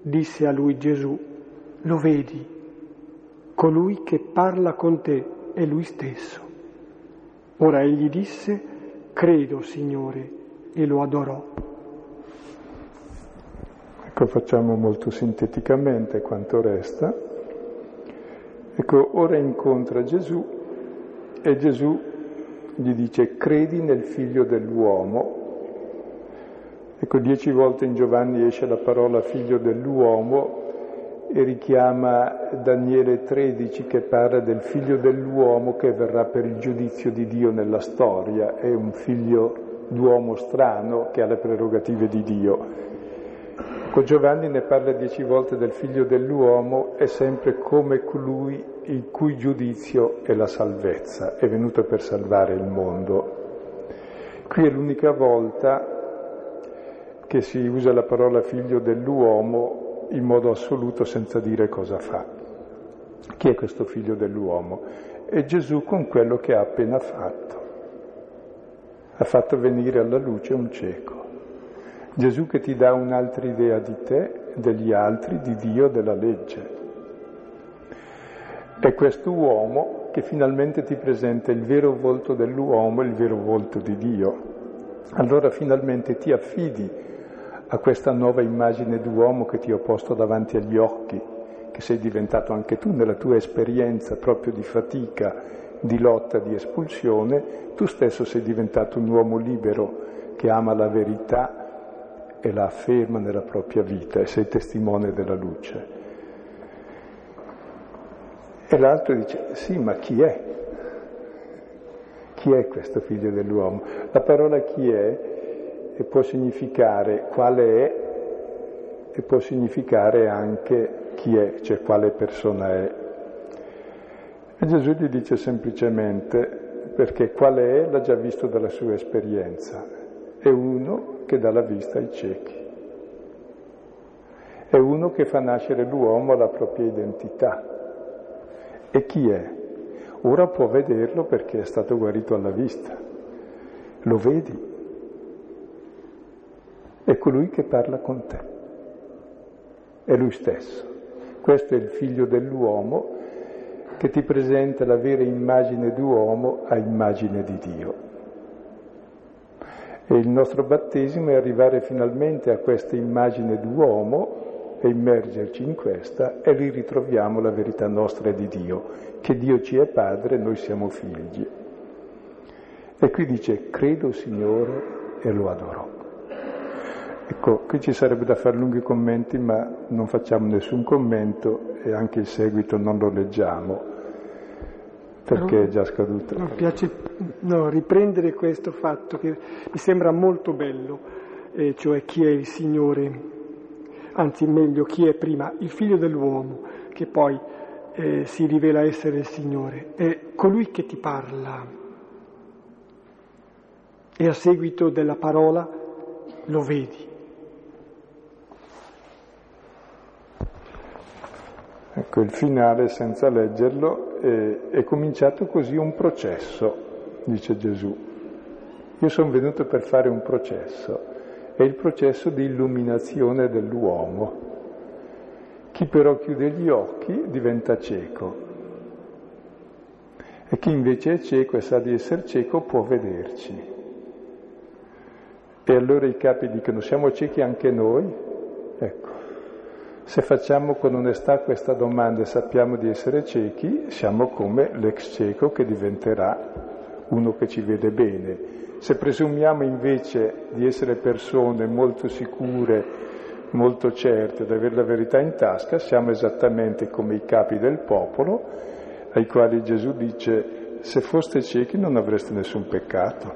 Disse a lui Gesù, lo vedi, colui che parla con te è lui stesso. Ora egli disse, credo, Signore, e lo adorò. Ecco, facciamo molto sinteticamente quanto resta. Ecco, ora incontra Gesù e Gesù gli dice credi nel figlio dell'uomo. Ecco, dieci volte in Giovanni esce la parola figlio dell'uomo e richiama Daniele 13 che parla del figlio dell'uomo che verrà per il giudizio di Dio nella storia, è un figlio d'uomo strano che ha le prerogative di Dio. Con Giovanni ne parla dieci volte del figlio dell'uomo, è sempre come colui il cui giudizio è la salvezza, è venuto per salvare il mondo. Qui è l'unica volta che si usa la parola figlio dell'uomo in modo assoluto senza dire cosa fa. Chi è questo figlio dell'uomo? È Gesù con quello che ha appena fatto ha fatto venire alla luce un cieco. Gesù che ti dà un'altra idea di te, degli altri, di Dio, della legge. È questo uomo che finalmente ti presenta il vero volto dell'uomo, il vero volto di Dio. Allora finalmente ti affidi a questa nuova immagine d'uomo che ti ho posto davanti agli occhi, che sei diventato anche tu nella tua esperienza proprio di fatica di lotta, di espulsione, tu stesso sei diventato un uomo libero che ama la verità e la afferma nella propria vita e sei testimone della luce. E l'altro dice, sì, ma chi è? Chi è questo figlio dell'uomo? La parola chi è può significare quale è e può significare anche chi è, cioè quale persona è. E Gesù gli dice semplicemente perché qual è l'ha già visto dalla sua esperienza. è uno che dà la vista ai ciechi, è uno che fa nascere l'uomo alla propria identità. E chi è? Ora può vederlo perché è stato guarito alla vista. Lo vedi? È colui che parla con te. È lui stesso. Questo è il figlio dell'uomo che ti presenta la vera immagine d'uomo a immagine di Dio. E il nostro battesimo è arrivare finalmente a questa immagine d'uomo e immergerci in questa e lì ritroviamo la verità nostra di Dio, che Dio ci è padre e noi siamo figli. E qui dice, credo Signore e lo adoro. Ecco, qui ci sarebbe da fare lunghi commenti, ma non facciamo nessun commento e anche il seguito non lo leggiamo, perché è già scaduto. Mi piace no, riprendere questo fatto che mi sembra molto bello, eh, cioè chi è il Signore, anzi meglio chi è prima il figlio dell'uomo, che poi eh, si rivela essere il Signore, è colui che ti parla. E a seguito della parola lo vedi. Ecco, il finale, senza leggerlo, è, è cominciato così un processo, dice Gesù. Io sono venuto per fare un processo, è il processo di illuminazione dell'uomo. Chi però chiude gli occhi diventa cieco e chi invece è cieco e sa di essere cieco può vederci. E allora i capi dicono siamo ciechi anche noi? Ecco, se facciamo con onestà questa domanda e sappiamo di essere ciechi, siamo come l'ex cieco che diventerà uno che ci vede bene. Se presumiamo invece di essere persone molto sicure, molto certe di avere la verità in tasca, siamo esattamente come i capi del popolo, ai quali Gesù dice, se foste ciechi non avreste nessun peccato.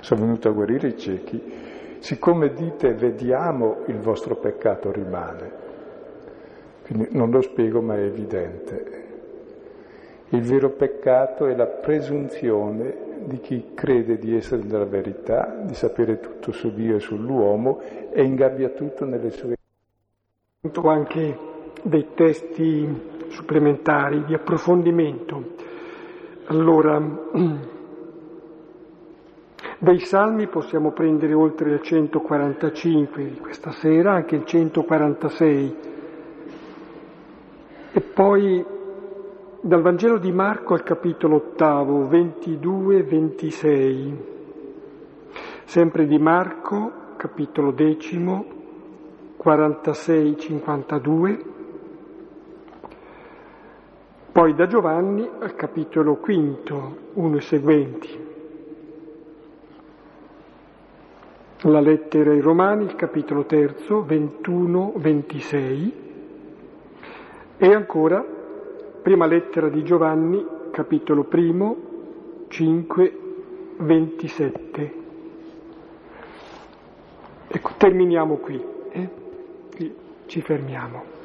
Sono venuto a guarire i ciechi siccome dite vediamo il vostro peccato rimane. Quindi non lo spiego ma è evidente. Il vero peccato è la presunzione di chi crede di essere nella verità, di sapere tutto su Dio e sull'uomo e ingabbia tutto nelle sue... Anche dei testi supplementari di approfondimento. Allora, dai salmi possiamo prendere oltre il 145 di questa sera, anche il 146. E poi dal Vangelo di Marco al capitolo ottavo, 22-26. Sempre di Marco, capitolo decimo, 46-52. Poi da Giovanni al capitolo quinto, uno e seguenti. La lettera ai Romani, il capitolo terzo, 21-26 e ancora prima lettera di Giovanni, capitolo primo, 5-27. Ecco, terminiamo qui, eh? ci fermiamo.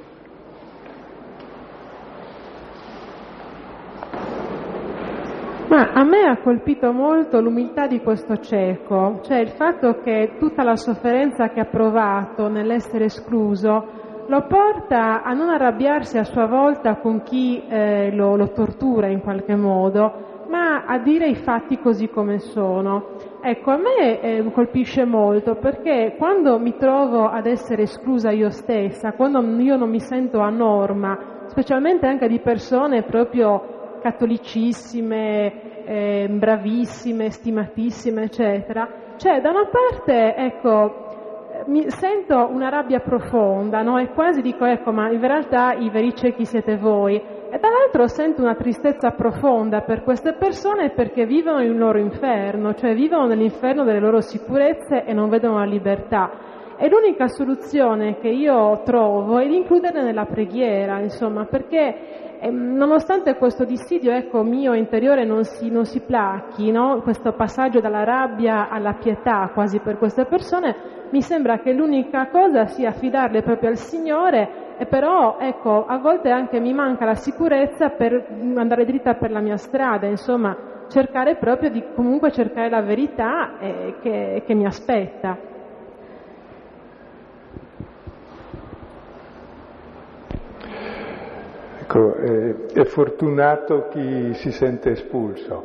Ma a me ha colpito molto l'umiltà di questo cieco, cioè il fatto che tutta la sofferenza che ha provato nell'essere escluso lo porta a non arrabbiarsi a sua volta con chi eh, lo, lo, tortura in qualche modo, ma a dire i fatti così come sono. Ecco, a me eh, colpisce molto perché quando mi trovo ad essere esclusa io stessa, quando io non mi sento a norma, specialmente anche di persone proprio cattolicissime, eh, bravissime, stimatissime, eccetera. Cioè, da una parte, ecco, mi sento una rabbia profonda, no? E quasi dico, ecco, ma in realtà i veri ciechi siete voi. E dall'altro sento una tristezza profonda per queste persone perché vivono il loro inferno, cioè vivono nell'inferno delle loro sicurezze e non vedono la libertà. E l'unica soluzione che io trovo è di includerle nella preghiera, insomma, perché nonostante questo dissidio ecco, mio interiore non si, non si plachi, no? questo passaggio dalla rabbia alla pietà quasi per queste persone, mi sembra che l'unica cosa sia affidarle proprio al Signore e però ecco, a volte anche mi manca la sicurezza per andare dritta per la mia strada, insomma, cercare proprio di comunque cercare la verità eh, che, che mi aspetta. Ecco, eh, è fortunato chi si sente espulso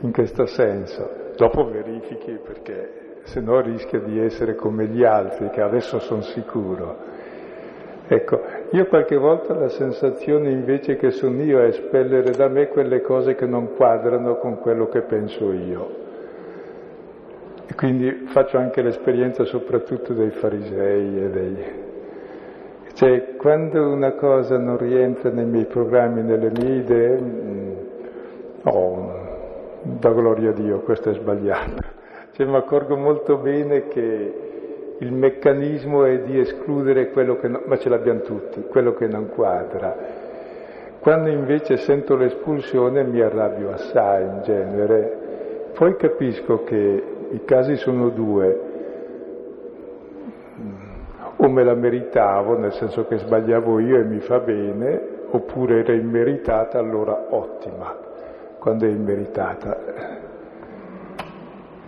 in questo senso. Dopo verifichi perché se no rischia di essere come gli altri, che adesso sono sicuro. Ecco, io qualche volta la sensazione invece che sono io è espellere da me quelle cose che non quadrano con quello che penso io. E quindi faccio anche l'esperienza soprattutto dei farisei e dei, cioè, quando una cosa non rientra nei miei programmi, nelle mie idee, oh, da gloria a Dio, questo è sbagliato. Cioè, mi accorgo molto bene che il meccanismo è di escludere quello che non, ma ce l'abbiamo tutti, quello che non quadra. Quando invece sento l'espulsione mi arrabbio assai in genere, poi capisco che i casi sono due, o me la meritavo, nel senso che sbagliavo io e mi fa bene, oppure era immeritata, allora ottima, quando è immeritata.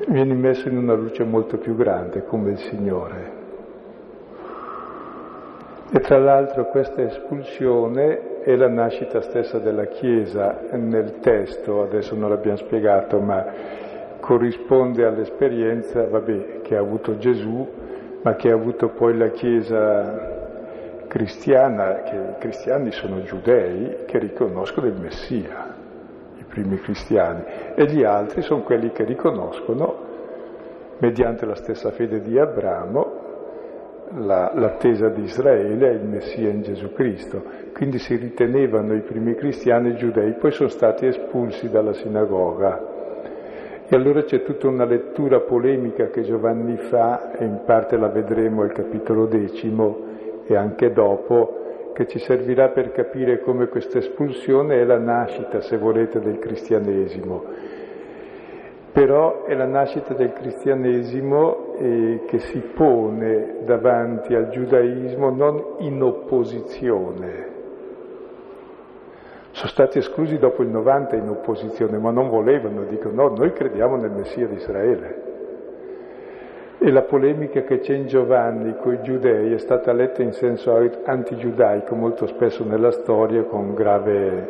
Vieni messo in una luce molto più grande come il Signore. E tra l'altro questa espulsione è la nascita stessa della Chiesa nel testo, adesso non l'abbiamo spiegato, ma corrisponde all'esperienza vabbè, che ha avuto Gesù ma che ha avuto poi la Chiesa cristiana, che i cristiani sono giudei che riconoscono il Messia, i primi cristiani, e gli altri sono quelli che riconoscono, mediante la stessa fede di Abramo, la, l'attesa di Israele e il Messia in Gesù Cristo. Quindi si ritenevano i primi cristiani giudei, poi sono stati espulsi dalla sinagoga e allora c'è tutta una lettura polemica che Giovanni fa, e in parte la vedremo al capitolo decimo e anche dopo, che ci servirà per capire come questa espulsione è la nascita, se volete, del cristianesimo. Però è la nascita del cristianesimo eh, che si pone davanti al giudaismo non in opposizione, sono stati esclusi dopo il 90 in opposizione, ma non volevano, dicono no, noi crediamo nel Messia di Israele. E la polemica che c'è in Giovanni con i giudei è stata letta in senso antigiudaico molto spesso nella storia con, grave,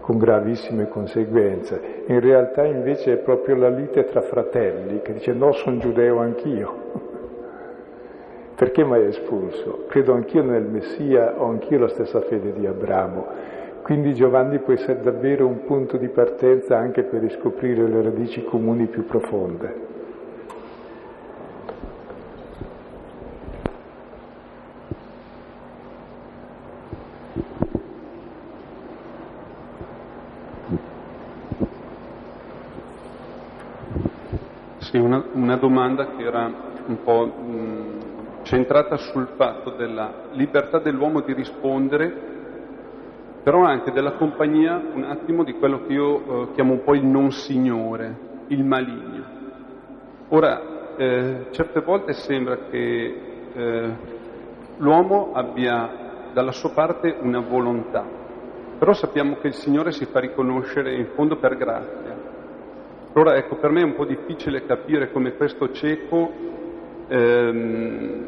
con gravissime conseguenze. In realtà invece è proprio la lite tra fratelli che dice no, sono giudeo anch'io. Perché mai espulso? Credo anch'io nel Messia, ho anch'io la stessa fede di Abramo. Quindi Giovanni può essere davvero un punto di partenza anche per riscoprire le radici comuni più profonde. Sì, una, una domanda che era un po' mh, centrata sul fatto della libertà dell'uomo di rispondere però anche della compagnia un attimo di quello che io eh, chiamo un po' il non signore, il maligno. Ora, eh, certe volte sembra che eh, l'uomo abbia dalla sua parte una volontà, però sappiamo che il Signore si fa riconoscere in fondo per grazia. Allora, ecco, per me è un po' difficile capire come questo cieco ehm,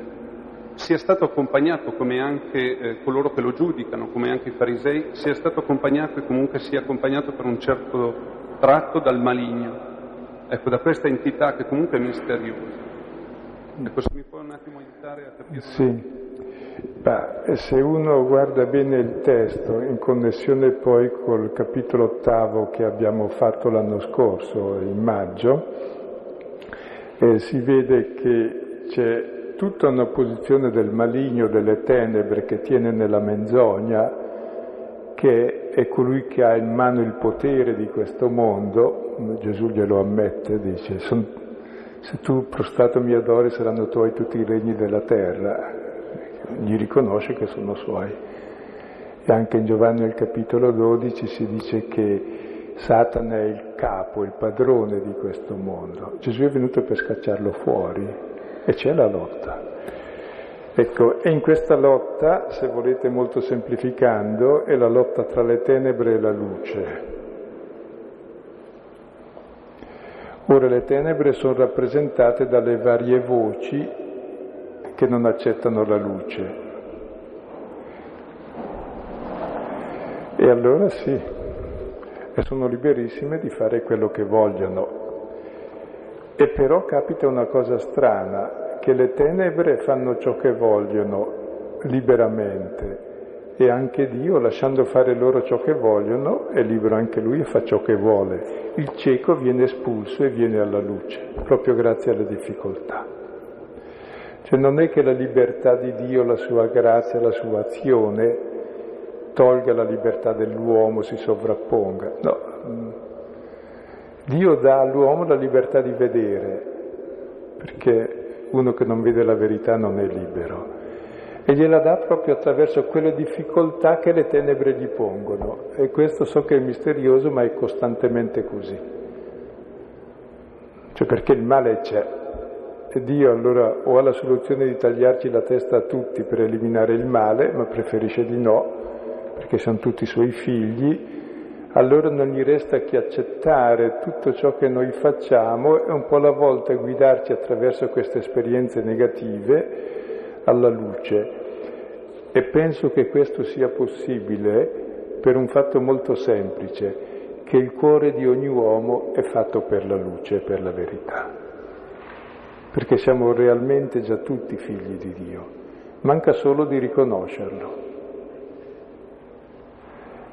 sia stato accompagnato, come anche eh, coloro che lo giudicano, come anche i farisei, sia stato accompagnato e comunque sia accompagnato per un certo tratto dal maligno, ecco, da questa entità che comunque è misteriosa. Ecco, se mi può un attimo aiutare a capire. Sì. Ma se uno guarda bene il testo, in connessione poi col capitolo ottavo che abbiamo fatto l'anno scorso, in maggio, eh, si vede che c'è tutta una posizione del maligno, delle tenebre che tiene nella menzogna, che è colui che ha in mano il potere di questo mondo, Gesù glielo ammette, dice, se tu prostrato mi adori saranno tuoi tutti i regni della terra, gli riconosce che sono suoi. E anche in Giovanni al capitolo 12 si dice che Satana è il capo, il padrone di questo mondo. Gesù è venuto per scacciarlo fuori, e c'è la lotta. Ecco, e in questa lotta, se volete molto semplificando, è la lotta tra le tenebre e la luce. Ora le tenebre sono rappresentate dalle varie voci che non accettano la luce. E allora sì, e sono liberissime di fare quello che vogliono. E però capita una cosa strana, che le tenebre fanno ciò che vogliono liberamente e anche Dio, lasciando fare loro ciò che vogliono, è libero anche lui e fa ciò che vuole. Il cieco viene espulso e viene alla luce, proprio grazie alle difficoltà. Cioè non è che la libertà di Dio, la sua grazia, la sua azione tolga la libertà dell'uomo, si sovrapponga. No, Dio dà all'uomo la libertà di vedere, perché uno che non vede la verità non è libero e gliela dà proprio attraverso quelle difficoltà che le tenebre gli pongono. E questo so che è misterioso, ma è costantemente così. Cioè perché il male c'è. E Dio allora o ha la soluzione di tagliarci la testa a tutti per eliminare il male, ma preferisce di no, perché sono tutti suoi figli, allora non gli resta che accettare tutto ciò che noi facciamo e un po' alla volta guidarci attraverso queste esperienze negative alla luce. E penso che questo sia possibile per un fatto molto semplice, che il cuore di ogni uomo è fatto per la luce e per la verità. Perché siamo realmente già tutti figli di Dio, manca solo di riconoscerlo.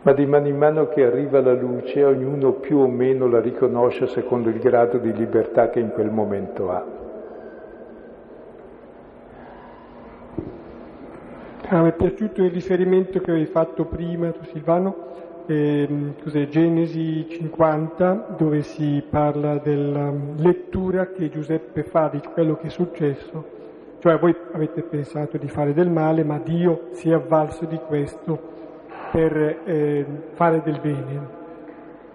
Ma di mano in mano che arriva la luce, ognuno più o meno la riconosce secondo il grado di libertà che in quel momento ha. Ah, mi è piaciuto il riferimento che avevi fatto prima tu Silvano, eh, Genesi 50, dove si parla della lettura che Giuseppe fa di quello che è successo. Cioè voi avete pensato di fare del male, ma Dio si è avvalso di questo per eh, fare del bene.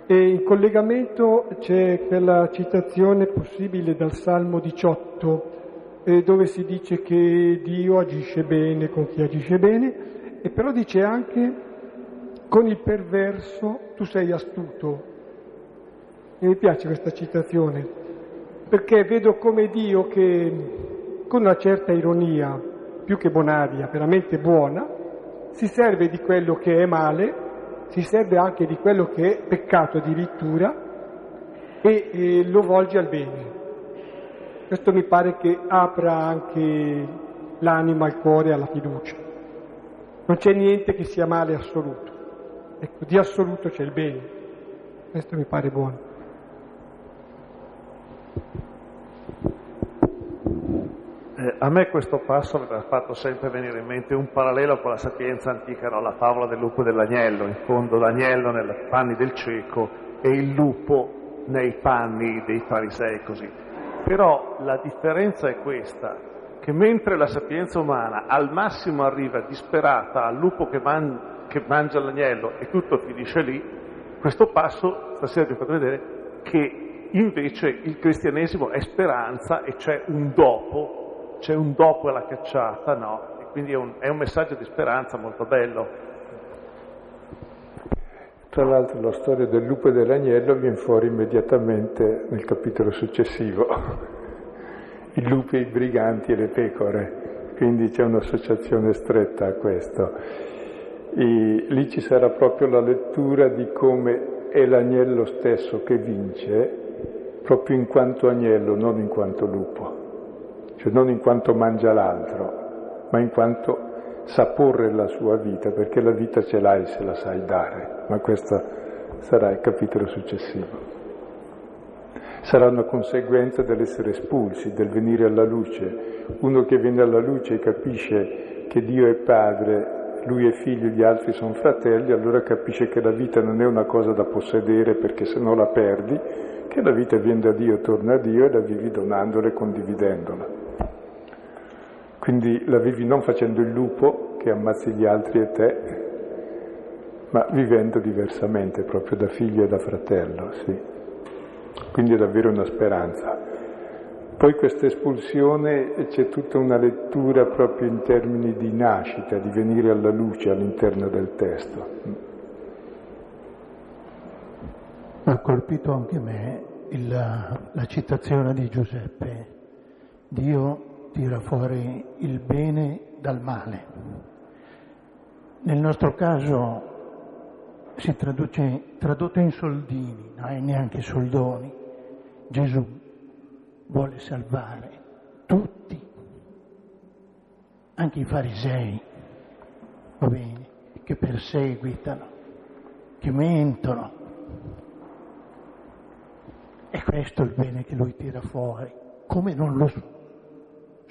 E in collegamento c'è quella citazione possibile dal Salmo 18, eh, dove si dice che Dio agisce bene con chi agisce bene, e però dice anche con il perverso tu sei astuto. E mi piace questa citazione, perché vedo come Dio che con una certa ironia, più che bonaria, veramente buona, si serve di quello che è male, si serve anche di quello che è peccato addirittura e, e lo volge al bene. Questo mi pare che apra anche l'anima, il cuore alla fiducia. Non c'è niente che sia male assoluto. Ecco, di assoluto c'è il bene. Questo mi pare buono. Eh, a me questo passo mi ha fatto sempre venire in mente un parallelo con la sapienza antica, no? la favola del lupo e dell'agnello, in fondo l'agnello nei panni del cieco e il lupo nei panni dei farisei così. Però la differenza è questa, che mentre la sapienza umana al massimo arriva disperata al lupo che, man- che mangia l'agnello e tutto finisce lì, questo passo stasera vi ho fatto vedere che invece il cristianesimo è speranza e c'è un dopo, c'è un dopo alla cacciata, no? E quindi è un, è un messaggio di speranza molto bello. Tra l'altro la storia del lupo e dell'agnello viene fuori immediatamente nel capitolo successivo, i lupi, i briganti e le pecore, quindi c'è un'associazione stretta a questo. E lì ci sarà proprio la lettura di come è l'agnello stesso che vince, proprio in quanto agnello, non in quanto lupo, cioè non in quanto mangia l'altro, ma in quanto sa porre la sua vita, perché la vita ce l'hai se la sai dare, ma questo sarà il capitolo successivo. Sarà una conseguenza dell'essere espulsi, del venire alla luce. Uno che viene alla luce e capisce che Dio è padre, lui è figlio, gli altri sono fratelli, allora capisce che la vita non è una cosa da possedere perché se no la perdi, che la vita viene da Dio, torna a Dio e la vivi donandola e condividendola. Quindi la vivi non facendo il lupo che ammazzi gli altri e te, ma vivendo diversamente, proprio da figlio e da fratello, sì. Quindi è davvero una speranza. Poi questa espulsione c'è tutta una lettura proprio in termini di nascita, di venire alla luce all'interno del testo. Ha colpito anche me il, la citazione di Giuseppe, Dio tira fuori il bene dal male. Nel nostro caso si traduce, tradotto in soldini, no? e neanche soldoni. Gesù vuole salvare tutti, anche i farisei, va bene, che perseguitano, che mentono. E questo è il bene che lui tira fuori. Come non lo so?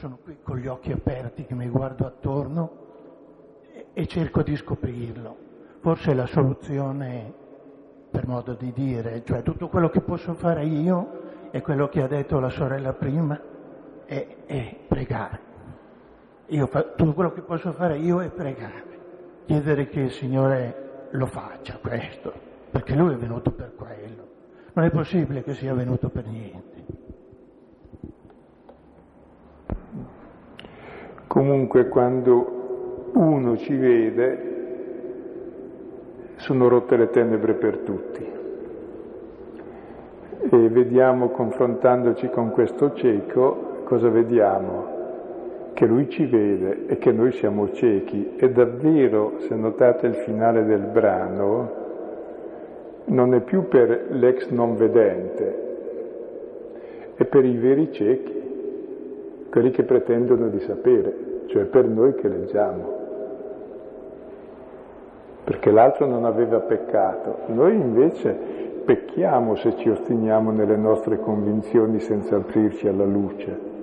Sono qui con gli occhi aperti che mi guardo attorno e, e cerco di scoprirlo. Forse la soluzione, per modo di dire, cioè tutto quello che posso fare io è quello che ha detto la sorella prima, è, è pregare. Fa, tutto quello che posso fare io è pregare, chiedere che il Signore lo faccia questo, perché Lui è venuto per quello. Non è possibile che sia venuto per niente. Comunque quando uno ci vede sono rotte le tenebre per tutti e vediamo, confrontandoci con questo cieco, cosa vediamo? Che lui ci vede e che noi siamo ciechi. E davvero, se notate il finale del brano, non è più per l'ex non vedente, è per i veri ciechi, quelli che pretendono di sapere, cioè per noi che leggiamo. Perché l'altro non aveva peccato, noi invece pecchiamo se ci ostiniamo nelle nostre convinzioni senza aprirci alla luce.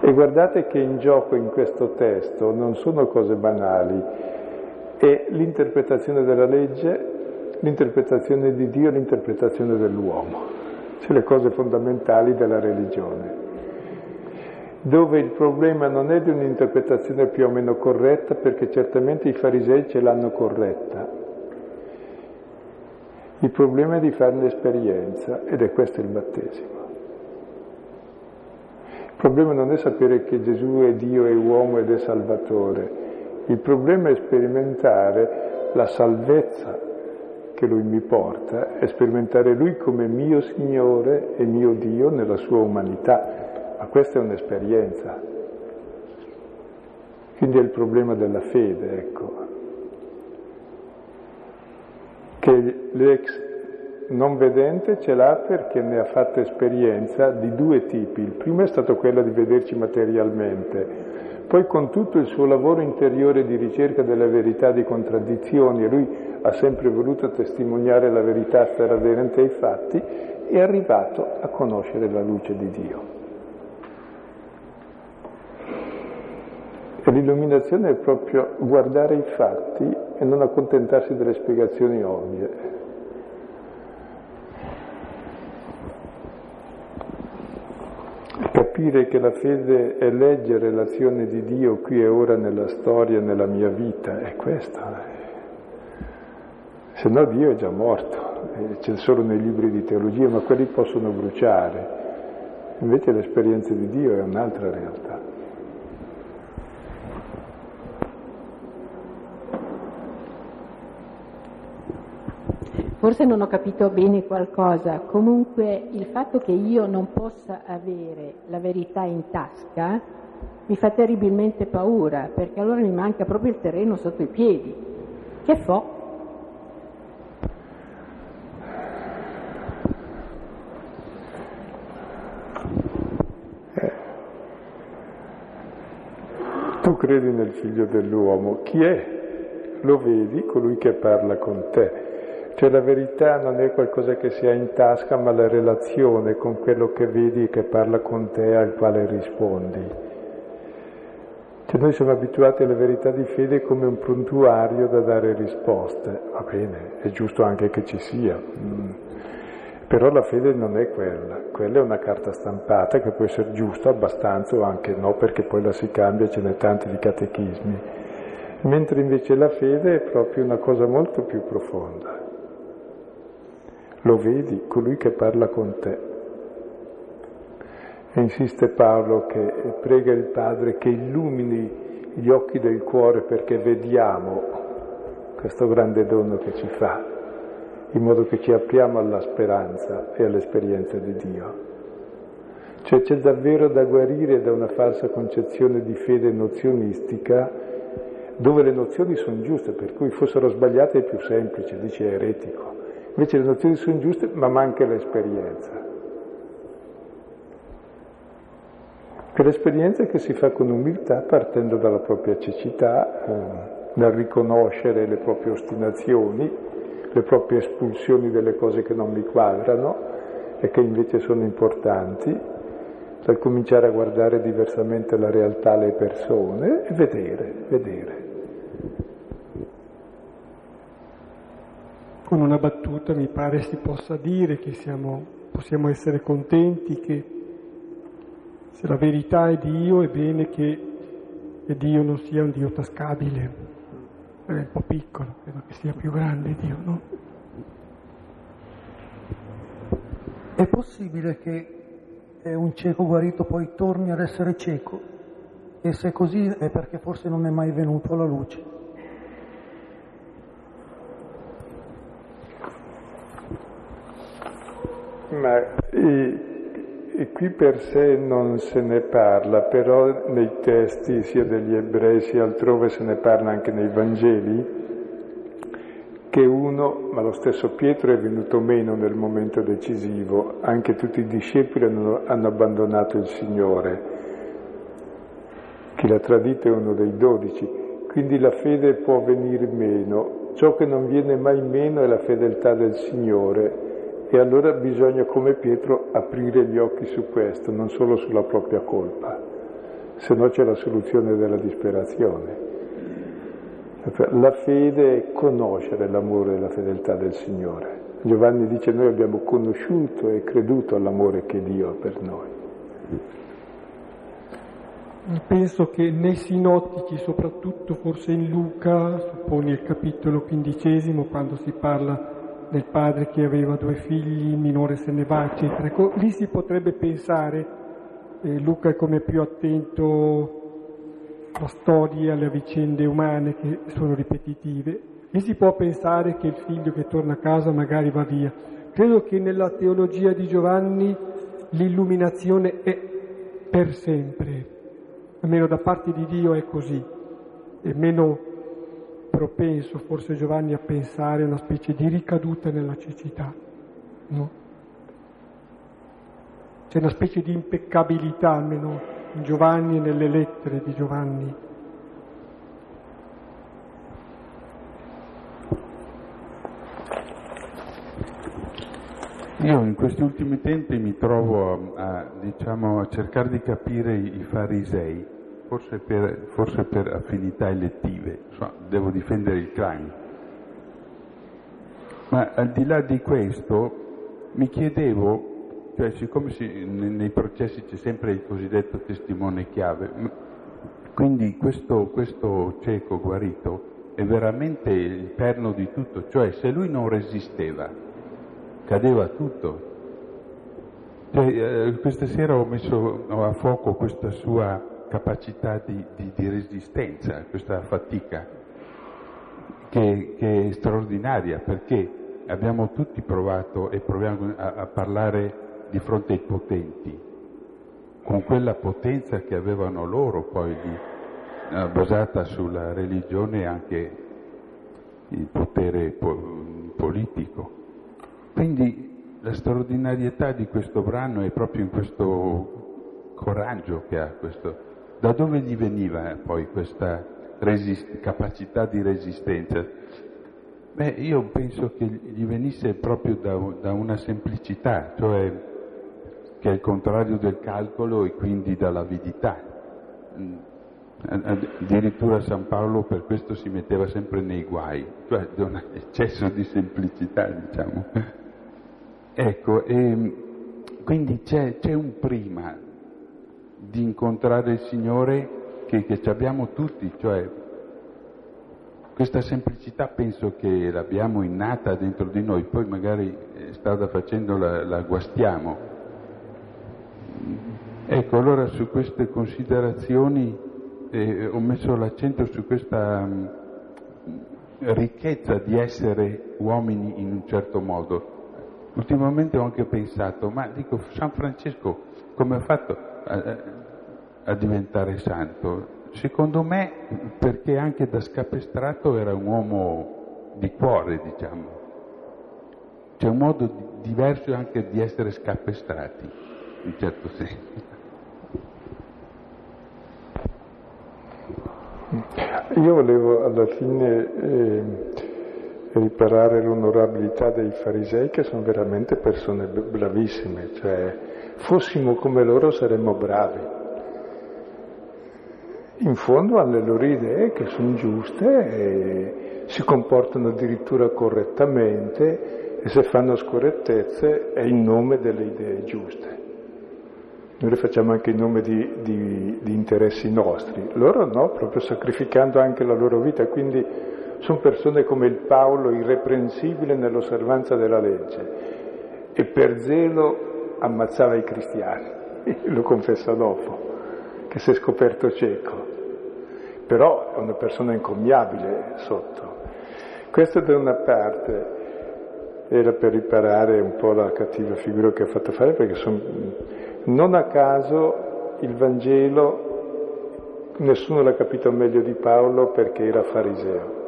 E guardate che in gioco in questo testo non sono cose banali, è l'interpretazione della legge, l'interpretazione di Dio l'interpretazione dell'uomo, cioè le cose fondamentali della religione, dove il problema non è di un'interpretazione più o meno corretta, perché certamente i farisei ce l'hanno corretta, il problema è di farne esperienza ed è questo il battesimo. Il problema non è sapere che Gesù è Dio, è uomo ed è Salvatore. Il problema è sperimentare la salvezza che Lui mi porta, è sperimentare Lui come mio Signore e mio Dio nella sua umanità. Ma questa è un'esperienza. Quindi è il problema della fede, ecco che l'ex non vedente ce l'ha perché ne ha fatto esperienza di due tipi. Il primo è stato quello di vederci materialmente, poi con tutto il suo lavoro interiore di ricerca della verità di contraddizioni, lui ha sempre voluto testimoniare la verità, stare aderente ai fatti, è arrivato a conoscere la luce di Dio. E l'illuminazione è proprio guardare i fatti e non accontentarsi delle spiegazioni ovvie. Capire che la fede è leggere l'azione di Dio qui e ora nella storia, nella mia vita, è questo. Se no Dio è già morto, c'è solo nei libri di teologia, ma quelli possono bruciare. Invece l'esperienza di Dio è un'altra realtà. Forse non ho capito bene qualcosa, comunque il fatto che io non possa avere la verità in tasca mi fa terribilmente paura, perché allora mi manca proprio il terreno sotto i piedi. Che fo? Eh. Tu credi nel figlio dell'uomo, chi è? Lo vedi, colui che parla con te. Cioè la verità non è qualcosa che si ha in tasca, ma la relazione con quello che vedi e che parla con te al quale rispondi. Cioè noi siamo abituati alla verità di fede come un prontuario da dare risposte, va bene, è giusto anche che ci sia, mm. però la fede non è quella, quella è una carta stampata che può essere giusta abbastanza o anche no, perché poi la si cambia, ce n'è tanti di catechismi, mentre invece la fede è proprio una cosa molto più profonda. Lo vedi, colui che parla con te. E insiste Paolo che prega il Padre che illumini gli occhi del cuore perché vediamo questo grande dono che ci fa. in modo che ci apriamo alla speranza e all'esperienza di Dio. Cioè c'è davvero da guarire da una falsa concezione di fede nozionistica dove le nozioni sono giuste, per cui fossero sbagliate è più semplice, dice eretico. Invece le nozioni sono giuste ma manca l'esperienza. L'esperienza che si fa con umiltà partendo dalla propria cecità, eh, dal riconoscere le proprie ostinazioni, le proprie espulsioni delle cose che non mi quadrano e che invece sono importanti, dal cominciare a guardare diversamente la realtà, le persone e vedere, vedere. Con una battuta mi pare si possa dire che siamo, possiamo essere contenti che se la verità è Dio è bene che, Dio non sia un Dio tascabile, è un po' piccolo, credo che sia più grande Dio, no? È possibile che un cieco guarito poi torni ad essere cieco? E se è così è perché forse non è mai venuto alla luce. Ma e, e qui per sé non se ne parla, però nei testi sia degli ebrei sia altrove se ne parla anche nei Vangeli, che uno, ma lo stesso Pietro è venuto meno nel momento decisivo, anche tutti i discepoli hanno, hanno abbandonato il Signore. Chi l'ha tradito è uno dei dodici, quindi la fede può venire meno. Ciò che non viene mai meno è la fedeltà del Signore e allora bisogna, come Pietro, aprire gli occhi su questo, non solo sulla propria colpa, se no c'è la soluzione della disperazione. La fede è conoscere l'amore e la fedeltà del Signore. Giovanni dice noi abbiamo conosciuto e creduto all'amore che Dio ha per noi. Penso che nei sinottici, soprattutto forse in Luca, supponi il capitolo quindicesimo, quando si parla del padre che aveva due figli, il minore se ne va, eccetera. Ecco, lì si potrebbe pensare, eh, Luca è come più attento alla storia, alle vicende umane che sono ripetitive, lì si può pensare che il figlio che torna a casa magari va via. Credo che nella teologia di Giovanni l'illuminazione è per sempre, almeno da parte di Dio è così, è meno propenso forse Giovanni a pensare a una specie di ricaduta nella cecità, no? C'è una specie di impeccabilità almeno in Giovanni e nelle lettere di Giovanni. Io in questi ultimi tempi mi trovo a, diciamo, a cercare di capire i farisei forse per, forse per affinità elettive, insomma, devo difendere il clan. Ma al di là di questo mi chiedevo, cioè siccome si, nei processi c'è sempre il cosiddetto testimone chiave, quindi questo, questo cieco guarito è veramente il perno di tutto, cioè se lui non resisteva, cadeva tutto. Cioè, eh, questa sera ho messo a fuoco questa sua capacità di, di, di resistenza, questa fatica, che, che, è straordinaria perché abbiamo tutti provato e proviamo a, a parlare di fronte ai potenti, con quella potenza che avevano loro poi di, eh, basata sulla religione e anche il potere po- politico. Quindi la straordinarietà di questo brano è proprio in questo coraggio che ha questo, da dove gli veniva poi questa resist- capacità di resistenza? Beh, io penso che gli venisse proprio da, da una semplicità, cioè che è il contrario del calcolo e quindi dall'avidità. Mm, addirittura San Paolo per questo si metteva sempre nei guai, cioè da un eccesso di semplicità, diciamo. Ecco, e quindi c'è, c'è un prima di incontrare il Signore che, che abbiamo tutti, cioè questa semplicità penso che l'abbiamo innata dentro di noi, poi magari eh, strada facendo la, la guastiamo. Ecco, allora su queste considerazioni eh, ho messo l'accento su questa, ricchezza di essere uomini in un certo modo. Ultimamente ho anche pensato, ma dico, San Francesco come ha fatto a, a diventare santo? Secondo me perché anche da scapestrato era un uomo di cuore, diciamo. C'è un modo diverso anche di essere scapestrati, in certo senso. Io volevo alla fine eh, riparare l'onorabilità dei farisei che sono veramente persone bravissime, cioè fossimo come loro saremmo bravi. In fondo hanno le loro idee che sono giuste e si comportano addirittura correttamente e se fanno scorrettezze è in nome delle idee giuste. Noi le facciamo anche in nome di, di, di, interessi nostri, loro no, proprio sacrificando anche la loro vita, quindi sono persone come il Paolo irreprensibile nell'osservanza della legge e per zelo ammazzava i cristiani, lo confessa dopo, che si è scoperto cieco, però è una persona incommiabile sotto. Questo da una parte era per riparare un po' la cattiva figura che ha fatto fare, perché sono non a caso il Vangelo nessuno l'ha capito meglio di Paolo perché era fariseo.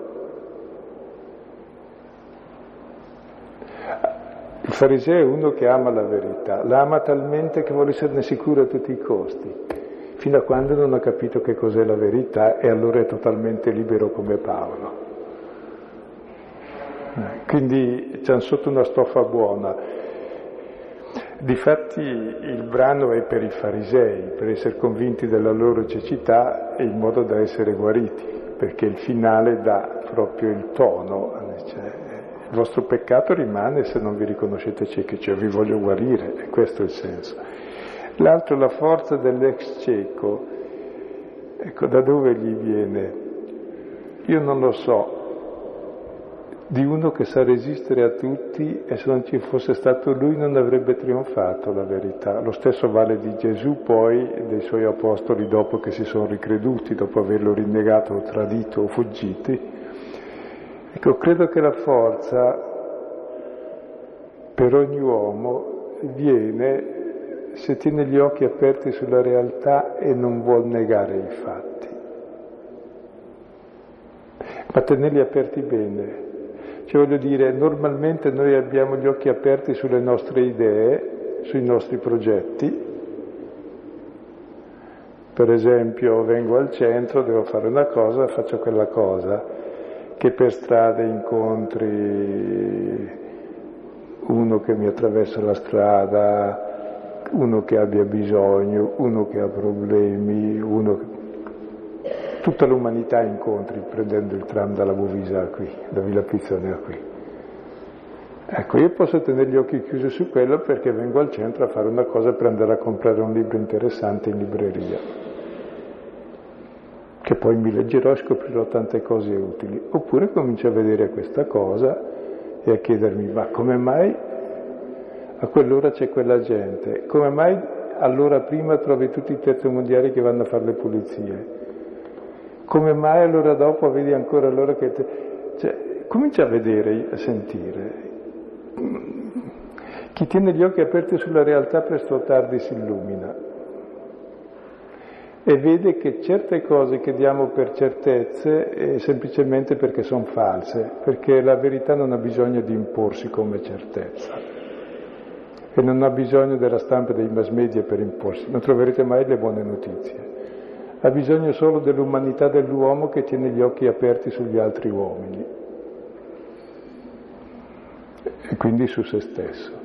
Il fariseo è uno che ama la verità, la ama talmente che vuole esserne sicuro a tutti i costi, fino a quando non ha capito che cos'è la verità e allora è totalmente libero come Paolo. Quindi c'è sotto una stoffa buona. Difatti il brano è per i farisei, per essere convinti della loro cecità e in modo da essere guariti, perché il finale dà proprio il tono. Cioè, il vostro peccato rimane se non vi riconoscete ciechi, cioè vi voglio guarire, e questo è il senso. L'altro, la forza dell'ex cieco, ecco da dove gli viene? Io non lo so, di uno che sa resistere a tutti e se non ci fosse stato lui non avrebbe trionfato la verità. Lo stesso vale di Gesù poi e dei suoi apostoli dopo che si sono ricreduti, dopo averlo rinnegato o tradito o fuggiti. Ecco, credo che la forza per ogni uomo viene se tiene gli occhi aperti sulla realtà e non vuol negare i fatti. Ma tenerli aperti bene, cioè voglio dire, normalmente noi abbiamo gli occhi aperti sulle nostre idee, sui nostri progetti. Per esempio vengo al centro, devo fare una cosa, faccio quella cosa, che per strada incontri uno che mi attraversa la strada, uno che abbia bisogno, uno che ha problemi, uno che tutta l'umanità incontri prendendo il tram dalla Bovisa qui, da Villa Pizzone qui. Ecco, io posso tenere gli occhi chiusi su quello perché vengo al centro a fare una cosa per andare a comprare un libro interessante in libreria, che poi mi leggerò e scoprirò tante cose utili. Oppure comincio a vedere questa cosa e a chiedermi, ma come mai a quell'ora c'è quella gente? Come mai all'ora prima trovi tutti i terzomondiali che vanno a fare le pulizie? Come mai allora dopo vedi ancora loro che... Te... Cioè, comincia a vedere, a sentire. Chi tiene gli occhi aperti sulla realtà presto o tardi si illumina e vede che certe cose che diamo per certezze è semplicemente perché sono false, perché la verità non ha bisogno di imporsi come certezza. E non ha bisogno della stampa dei mass media per imporsi, non troverete mai le buone notizie. Ha bisogno solo dell'umanità dell'uomo che tiene gli occhi aperti sugli altri uomini. E quindi su se stesso.